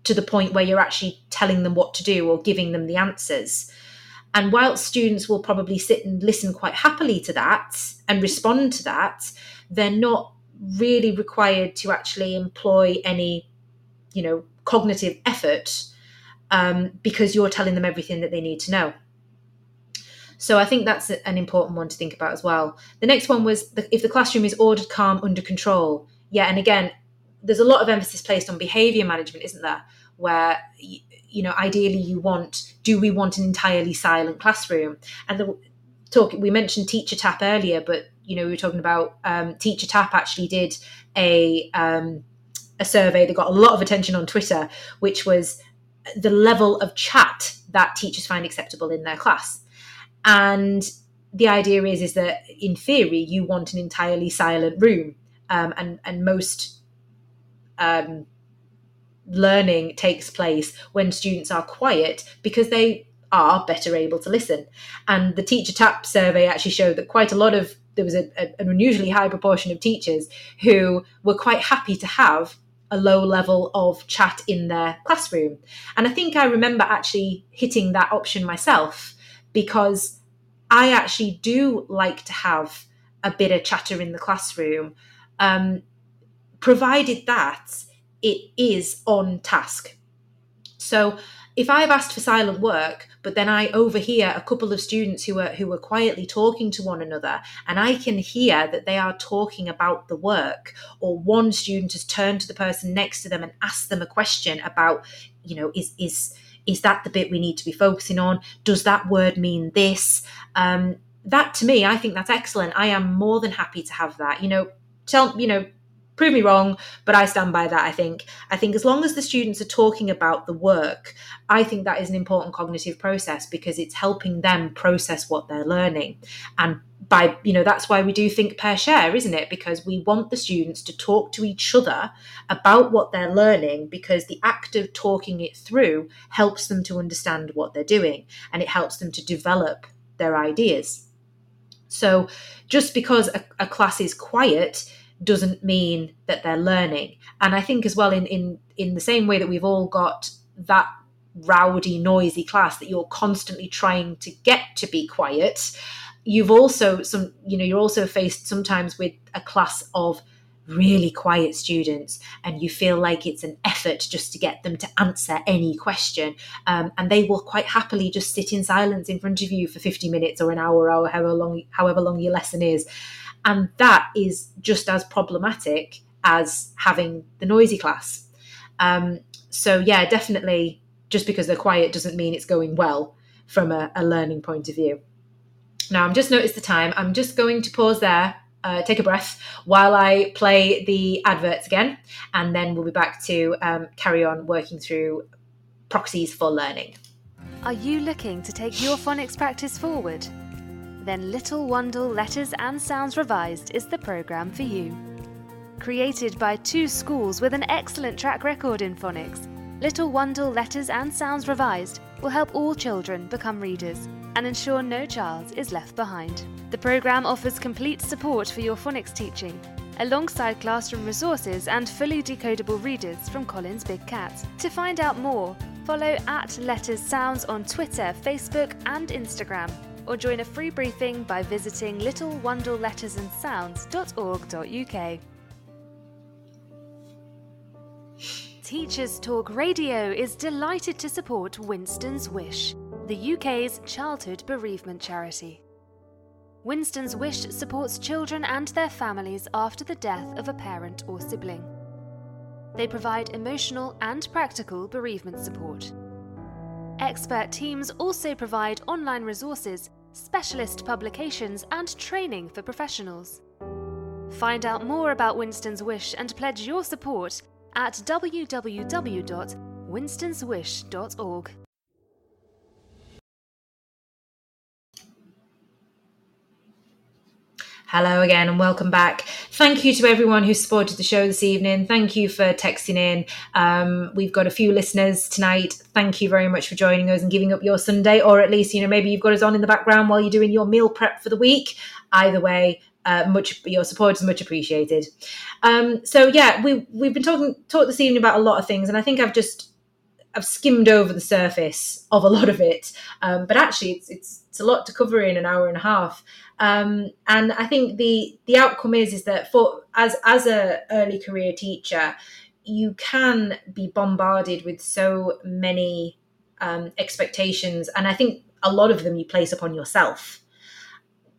to the point where you're actually telling them what to do or giving them the answers. And whilst students will probably sit and listen quite happily to that and respond to that, they're not really required to actually employ any, you know, cognitive effort um, because you're telling them everything that they need to know. So I think that's an important one to think about as well. The next one was the, if the classroom is ordered, calm, under control. Yeah, and again, there's a lot of emphasis placed on behavior management, isn't there? Where you know, ideally, you want do we want an entirely silent classroom? And the talk we mentioned Teacher Tapp earlier, but you know, we were talking about um, Teacher Tapp actually did a um, a survey that got a lot of attention on Twitter, which was the level of chat that teachers find acceptable in their class. And the idea is is that in theory you want an entirely silent room, um, and and most um, learning takes place when students are quiet because they are better able to listen. And the Teacher Tapp survey actually showed that quite a lot of there was a, a, an unusually high proportion of teachers who were quite happy to have a low level of chat in their classroom. And I think I remember actually hitting that option myself because I actually do like to have a bit of chatter in the classroom, um, provided that it is on task. So if I've asked for silent work, but then I overhear a couple of students who are who are quietly talking to one another, and I can hear that they are talking about the work, or one student has turned to the person next to them and asked them a question about, you know, is is is that the bit we need to be focusing on? Does that word mean this? Um, that to me, I think that's excellent. I am more than happy to have that. You know, tell you know, prove me wrong, but I stand by that. I think. I think as long as the students are talking about the work, I think that is an important cognitive process because it's helping them process what they're learning and by you know that's why we do think pair share isn't it? Because we want the students to talk to each other about what they're learning because the act of talking it through helps them to understand what they're doing and it helps them to develop their ideas. So just because a, a class is quiet doesn't mean that they're learning. And i think as well in in in the same way that we've all got that rowdy noisy class that you're constantly trying to get to be quiet you've also some you know you're also faced sometimes with a class of really quiet students and you feel like it's an effort just to get them to answer any question. Um, and they will quite happily just sit in silence in front of you for 50 minutes or an hour or however long however long your lesson is. And that is just as problematic as having the noisy class. Um, so yeah definitely just because they're quiet doesn't mean it's going well from a, a learning point of view now, I'm just noticed the time. I'm just going to pause there, uh, take a breath while I play the adverts again, and then we'll be back to um, carry on working through proxies for learning. Are you looking to take your phonics practice forward? Then Little Wandle Letters and Sounds Revised is the programme for you. Created by two schools with an excellent track record in phonics, Little Wandle Letters and Sounds Revised will help all children become readers and ensure no child is left behind. The programme offers complete support for your phonics teaching, alongside classroom resources and fully decodable readers from Collins Big Cat. To find out more, follow at Letters Sounds on Twitter, Facebook, and Instagram, or join a free briefing by visiting littlewandlelettersandsounds.org.uk. Teachers Talk Radio is delighted to support Winston's Wish the UK's childhood bereavement charity. Winston's Wish supports children and their families after the death of a parent or sibling. They provide emotional and practical bereavement support. Expert teams also provide online resources, specialist publications, and training for professionals. Find out more about Winston's Wish and pledge your support at www.winstonswish.org. Hello again and welcome back. Thank you to everyone who supported the show this evening. Thank you for texting in. Um, we've got a few listeners tonight. Thank you very much for joining us and giving up your Sunday, or at least, you know, maybe you've got us on in the background while you're doing your meal prep for the week. Either way, uh, much your support is much appreciated. Um, so yeah, we we've been talking talked this evening about a lot of things, and I think I've just I've skimmed over the surface of a lot of it, um, but actually it's, it's it's a lot to cover in an hour and a half. Um, and I think the the outcome is is that for as as a early career teacher, you can be bombarded with so many um, expectations, and I think a lot of them you place upon yourself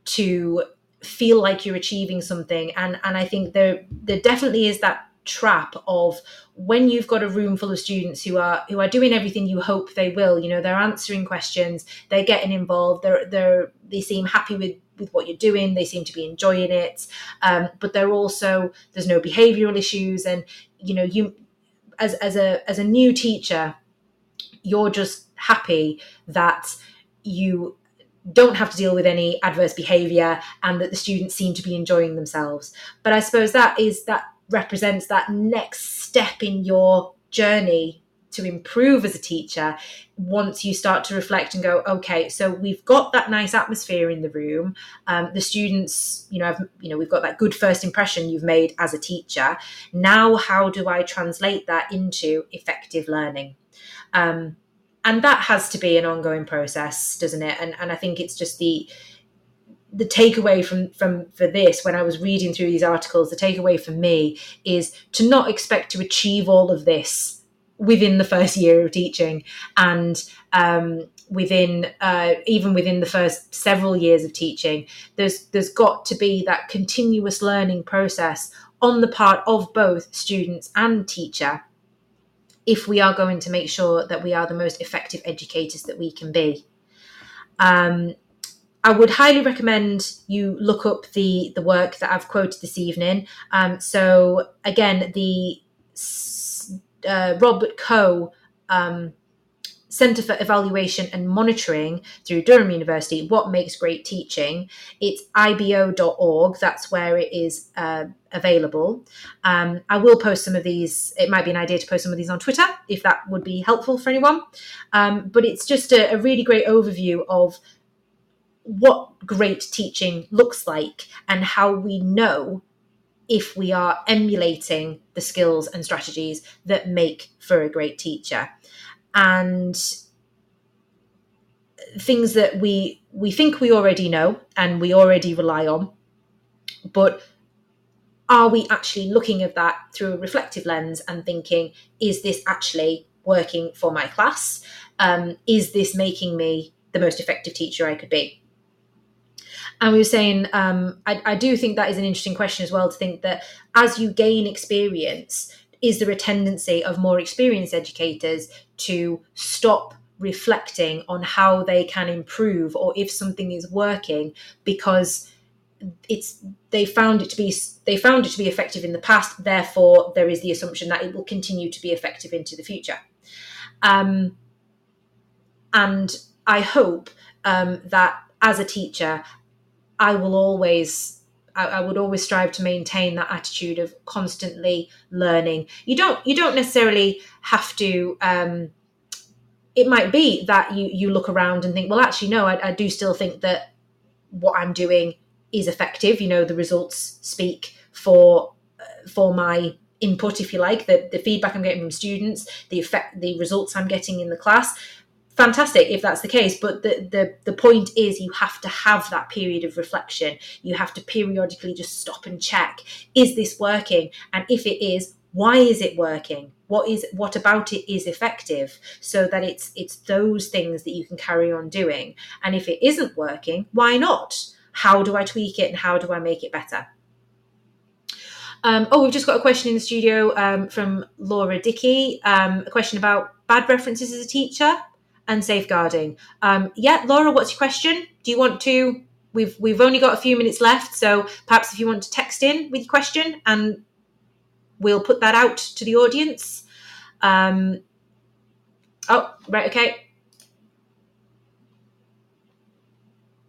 to feel like you're achieving something. And and I think there there definitely is that trap of when you've got a room full of students who are who are doing everything you hope they will you know they're answering questions they're getting involved they're they're they seem happy with with what you're doing they seem to be enjoying it um, but they're also there's no behavioral issues and you know you as as a as a new teacher you're just happy that you don't have to deal with any adverse behavior and that the students seem to be enjoying themselves. But i suppose that is that represents that next step in your journey to improve as a teacher once you start to reflect and go okay so we've got that nice atmosphere in the room. Um, the students you know I've, you know we've got that good first impression you've made as a teacher. Now how do i translate that into effective learning? Um, and that has to be an ongoing process doesn't it? And, and i think it's just the the takeaway from from for this when I was reading through these articles, the takeaway for me is to not expect to achieve all of this within the first year of teaching and um, within uh, even within the first several years of teaching. There's there's got to be that continuous learning process on the part of both students and teacher if we are going to make sure that we are the most effective educators that we can be. Um, I would highly recommend you look up the the work that I've quoted this evening. Um, so again, the uh, Robert Coe um, Centre for Evaluation and Monitoring through Durham University. What makes great teaching? It's ibo.org. That's where it is uh, available. Um, I will post some of these. It might be an idea to post some of these on Twitter if that would be helpful for anyone. Um, but it's just a, a really great overview of what great teaching looks like and how we know if we are emulating the skills and strategies that make for a great teacher. And things that we we think we already know and we already rely on but are we actually looking at that through a reflective lens and thinking is this actually working for my class? Um, is this making me the most effective teacher i could be and we were saying, um, I, I do think that is an interesting question as well to think that as you gain experience, is there a tendency of more experienced educators to stop reflecting on how they can improve or if something is working because it's they found it to be they found it to be effective in the past therefore there is the assumption that it will continue to be effective into the future. Um, and i hope um, that as a teacher I will always I, would always strive to maintain that attitude of constantly learning. You don't you don't necessarily have to. Um, it might be that you you look around and think, well, actually, no, I, I do still think that what I'm doing is effective. You know, the results speak for uh, for my input, if you like, the the feedback I'm getting from students, the effect, the results I'm getting in the class fantastic if that's the case but the, the the point is you have to have that period of reflection. You have to periodically just stop and check is this working? And if it is why is it working? What is what about it is effective? So that it's it's those things that you can carry on doing. And if it isn't working why not? How do i tweak it and how do i make it better? Um, oh, we've just got a question in the studio um, from Laura Dickey. Um, a question about bad references as a teacher and safeguarding. Um, yeah, Laura, what's your question? Do you want to? We've we've only got a few minutes left, so perhaps if you want to text in with your question, and we'll put that out to the audience. Um, oh, right, okay.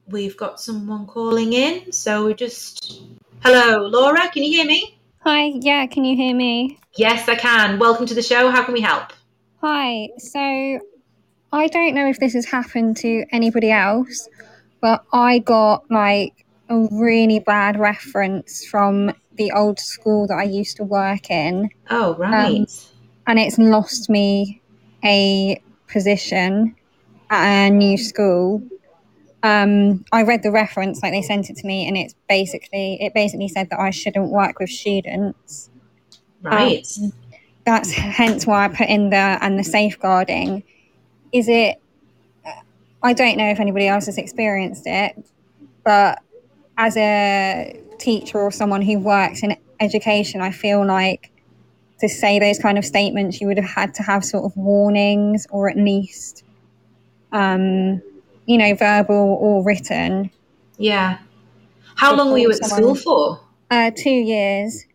We've got someone calling in, so we just. Hello, Laura. Can you hear me? Hi. Yeah. Can you hear me? Yes, I can. Welcome to the show. How can we help? Hi. So I don't know if this has happened to anybody else, but I got like a really bad reference from the old school that I used to work in. Oh, right. Um, and it's lost me a position at a new school. Um, I read the reference, like they sent it to me, and it's basically it basically said that I shouldn't work with students. Right. Um, that's hence why I put in the and the safeguarding. Is it? I don't know if anybody else has experienced it, but as a teacher or someone who works in education, I feel like to say those kind of statements, you would have had to have sort of warnings or at least, um, you know, verbal or written. Yeah. How long were you at someone, school for? Uh, two years.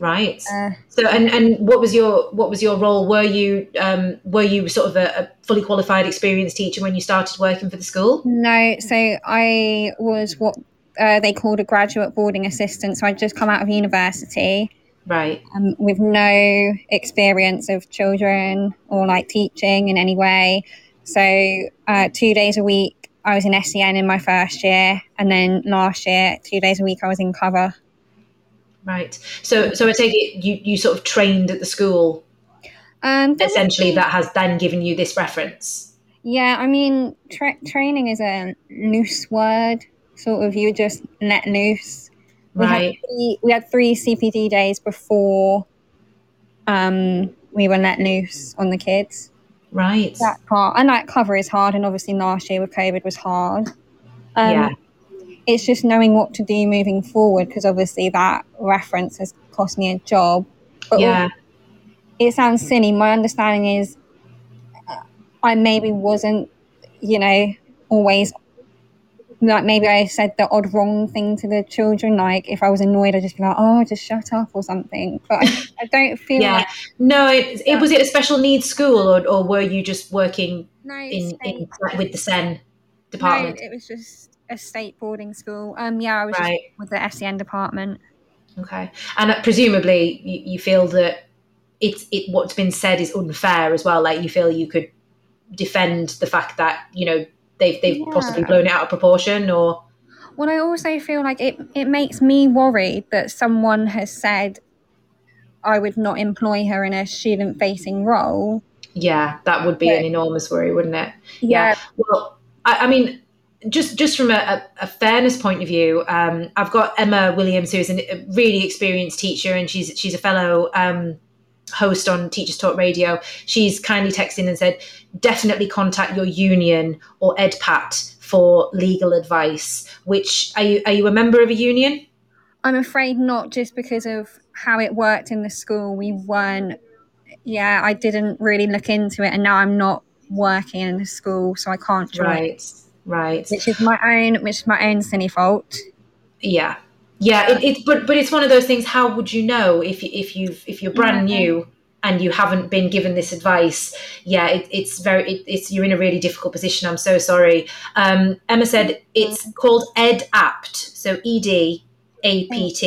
Right. Uh, so, and and what was your what was your role? Were you um, were you sort of a, a, fully qualified, experienced teacher when you started working for the school? No. So I was what uh, they called a graduate boarding assistant. So I'd just come out of university. Right. Um, with no experience of children or like teaching in any way. So uh, two days a week I was in SEN in my first year, and then last year two days a week I was in cover. Right. So, so I take it you you sort of trained at the school. Um, essentially, that has then given you this reference. Yeah, I mean, tra- training is a loose word. Sort of, you just let loose. We right. Had three, we had three CPD days before um, we were let loose on the kids. Right. That part and that cover is hard, and obviously last year with COVID was hard. Um, yeah it's just knowing what to do moving forward because obviously that reference has cost me a job. But yeah. It sounds silly. My understanding is uh, I maybe wasn't, you know, always like maybe I said the odd wrong thing to the children. Like if I was annoyed, I'd just be like, "Oh, just shut up" or something. But I, I don't feel. yeah. Like no. It, it, was it a special needs school, or, or were you just working no, in, in, with the SEN department? No, it was just a state boarding school. Um, yeah, I was right. with the SEN department. Okay, and uh, presumably you, you feel that it's it what's been said is unfair as well. Like you feel you could defend the fact that you know they've they've yeah. possibly blown it out of proportion, or. Well, I also feel like it it makes me worried that someone has said I would not employ her in a student facing role. Yeah, that would be but, an enormous worry, wouldn't it? Yeah. yeah. Well, I, I mean, just just from a, a, fairness point of view, um, I've got Emma Williams, who is a really experienced teacher, and she's she's a fellow um, host on Teachers Talk Radio. She's kindly texted in and said, definitely contact your union or Edapt for legal advice. Which are you are you a member of a union? I'm afraid not, just because of how it worked in the school. We weren't. Yeah, I didn't really look into it, and now I'm not working in the school, so I can't join. Right right. Which is my own which is my own silly fault. Yeah. Yeah it, it but but it's one of those things how would you know if you if you've if you're brand yeah. new and you haven't been given this advice? Yeah it, it's very it, it's you're in a really difficult position i'm so sorry. Um, emma said it's called Edapt so ed apt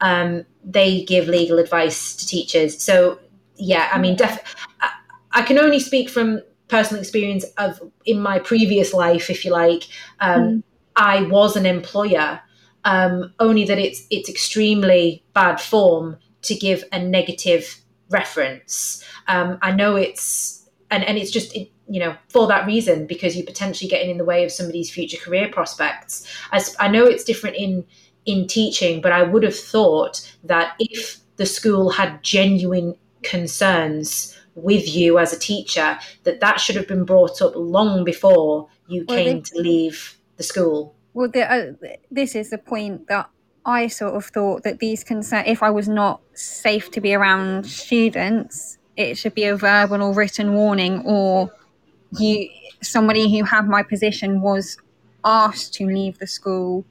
um, they give legal advice to teachers. So yeah i mean def- I, I can only speak from personal experience of in my previous life, if you like, um, mm. I was an employer. Um, only that it's it's extremely bad form to give a negative reference. Um, I know it's and and it's just it, you know for that reason because you're potentially getting in the way of somebody's future career prospects. As I know it's different in in teaching, but I would have thought that if the school had genuine concerns with you as a teacher that that should have been brought up long before you well, came to leave the school well the, uh, this is the point that I sort of thought that these concerns if I was not safe to be around students, it should be a verbal or written warning, or you somebody who had my position was asked to leave the school,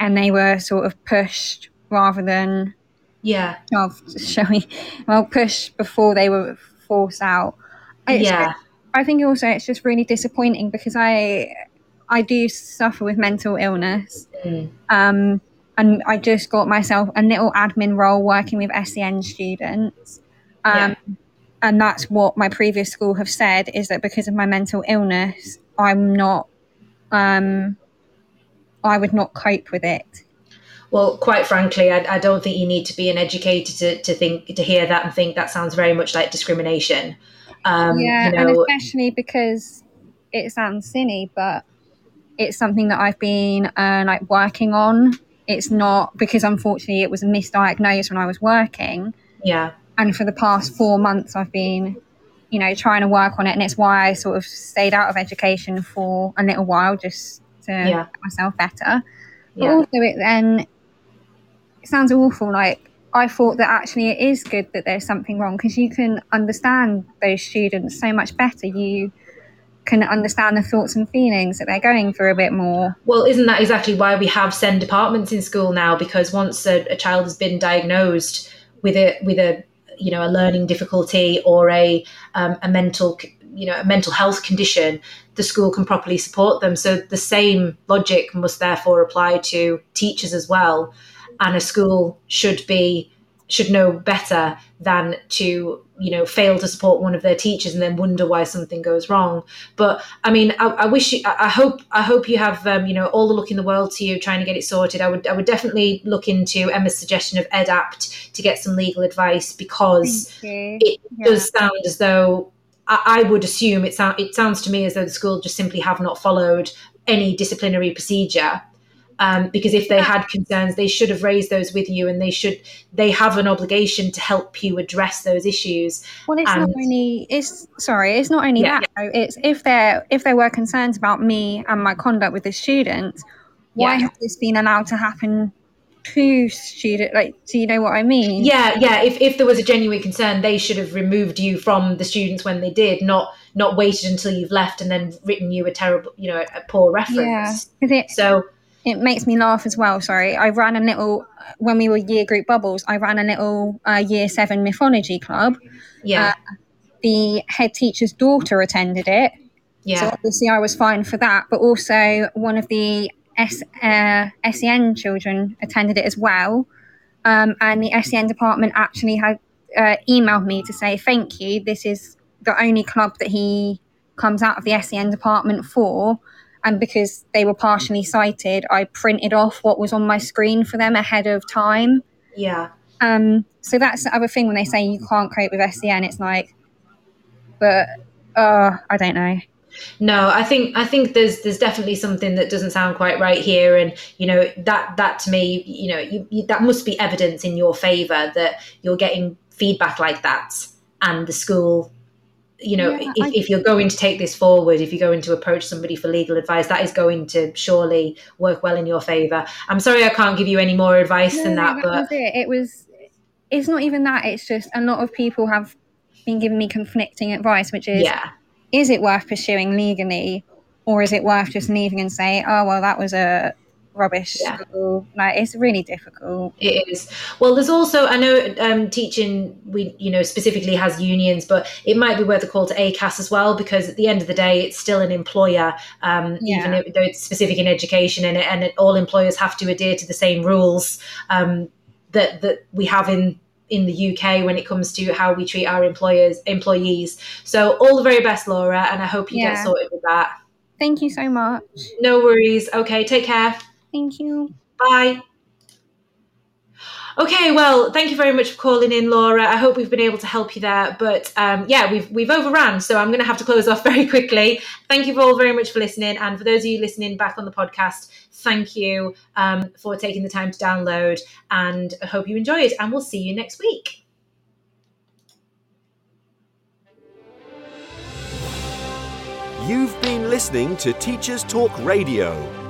and they were sort of pushed rather than yeah shoved, shall we? Well, pushed before they were forced out. It's- yeah I think also it's just really disappointing because I I do suffer with mental illness. Mm. Um, and I just got myself a little admin role working with SEN students. Um, And that's what my previous school have said is that because of my mental illness, I'm not, um, I would not cope with it. Well, quite frankly, I, I don't think you need to be an educator to, to think to hear that and think that sounds very much like discrimination. Um, yeah, you and especially because it sounds silly, but it's something that I've been uh, like working on. It's not because unfortunately it was misdiagnosed when I was working, yeah, and for the past four months I've been, you know, trying to work on it, and it's why I sort of stayed out of education for a little while just to Yeah. get myself better. But yeah, also, it then it sounds awful. Like I thought that actually it is good that there's something wrong because you can understand those students so much better. You can understand the thoughts and feelings that they're going through a bit more. Well, isn't that exactly why we have SEND departments in school now? Because once a, a child has been diagnosed with a with a you know a learning difficulty or a um, a mental you know a mental health condition, the school can properly support them. So the same logic must therefore apply to teachers as well, and a school should be should know better than to you know fail to support one of their teachers and then wonder why something goes wrong. But i mean i, I wish you I, I hope i hope you have um, you know all the luck in the world to you trying to get it sorted. I would i would definitely look into emma's suggestion of Edapt to get some legal advice because it Yeah. does sound as though I, I would assume it, sound, it sounds to me as though the school just simply have not followed any disciplinary procedure um, because if they had concerns they should have raised those with you and they should they have an obligation to help you address those issues Well, it's not only it's sorry, it's not only Yeah, that. though. It's if there if there were concerns about me and my conduct with the student, why Yeah. has this been allowed to happen to student? Like, do you know what I mean? yeah yeah if, if there was a genuine concern they should have removed you from the students when they did not not waited until you've left and then written you a terrible you know a, a poor reference yeah. It so it makes me laugh as well. Sorry, I ran a little when we were year group bubbles. I ran a little uh, year seven mythology club. yeah The head teacher's daughter attended it. Yeah, so obviously I was fine for that, but also one of the S, uh, SEN children attended it as well. Um, and the SEN department actually had uh, emailed me to say, thank you, this is the only club that he comes out of the SEN department for. And because they were partially sighted, I printed off what was on my screen for them ahead of time. yeah Um, so that's the other thing when they say you can't cope with SEN, it's like, but uh, I don't know. No, I think I think there's there's definitely something that doesn't sound quite right here, and you know that that to me, you know, you, you, that must be evidence in your favour that you're getting feedback like that, and the school, you know, Yeah, if, I- if you're going to take this forward, if you're going to approach somebody for legal advice, that is going to surely work well in your favour. I'm sorry I can't give you any more advice than that, but was it. It was. It's not even that. It's just a lot of people have been giving me conflicting advice, which is: yeah, is it worth pursuing legally, or is it worth just mm-hmm. leaving and say, "Oh well, that was a rubbish Yeah. school." Like it's really difficult. It is. Well, there's also I know um, teaching we you know specifically has unions, but it might be worth a call to ACAS as well because at the end of the day, it's still an employer, um, even Yeah. though it's specific in education, and and all employers have to adhere to the same rules um, that that we have in in the UK when it comes to how we treat our employers employees. So all the very best, Laura, and I hope you get sorted with that. Thank you so much. No worries. Okay, take care. Thank you. Bye. Okay, well, thank you very much for calling in, Laura. I hope we've been able to help you there. But um, yeah, we've we've overran, so I'm going to have to close off very quickly. Thank you all very much for listening, and for those of you listening back on the podcast, thank you um, for taking the time to download. And I hope you enjoyed. And we'll see you next week. You've been listening to Teachers Talk Radio.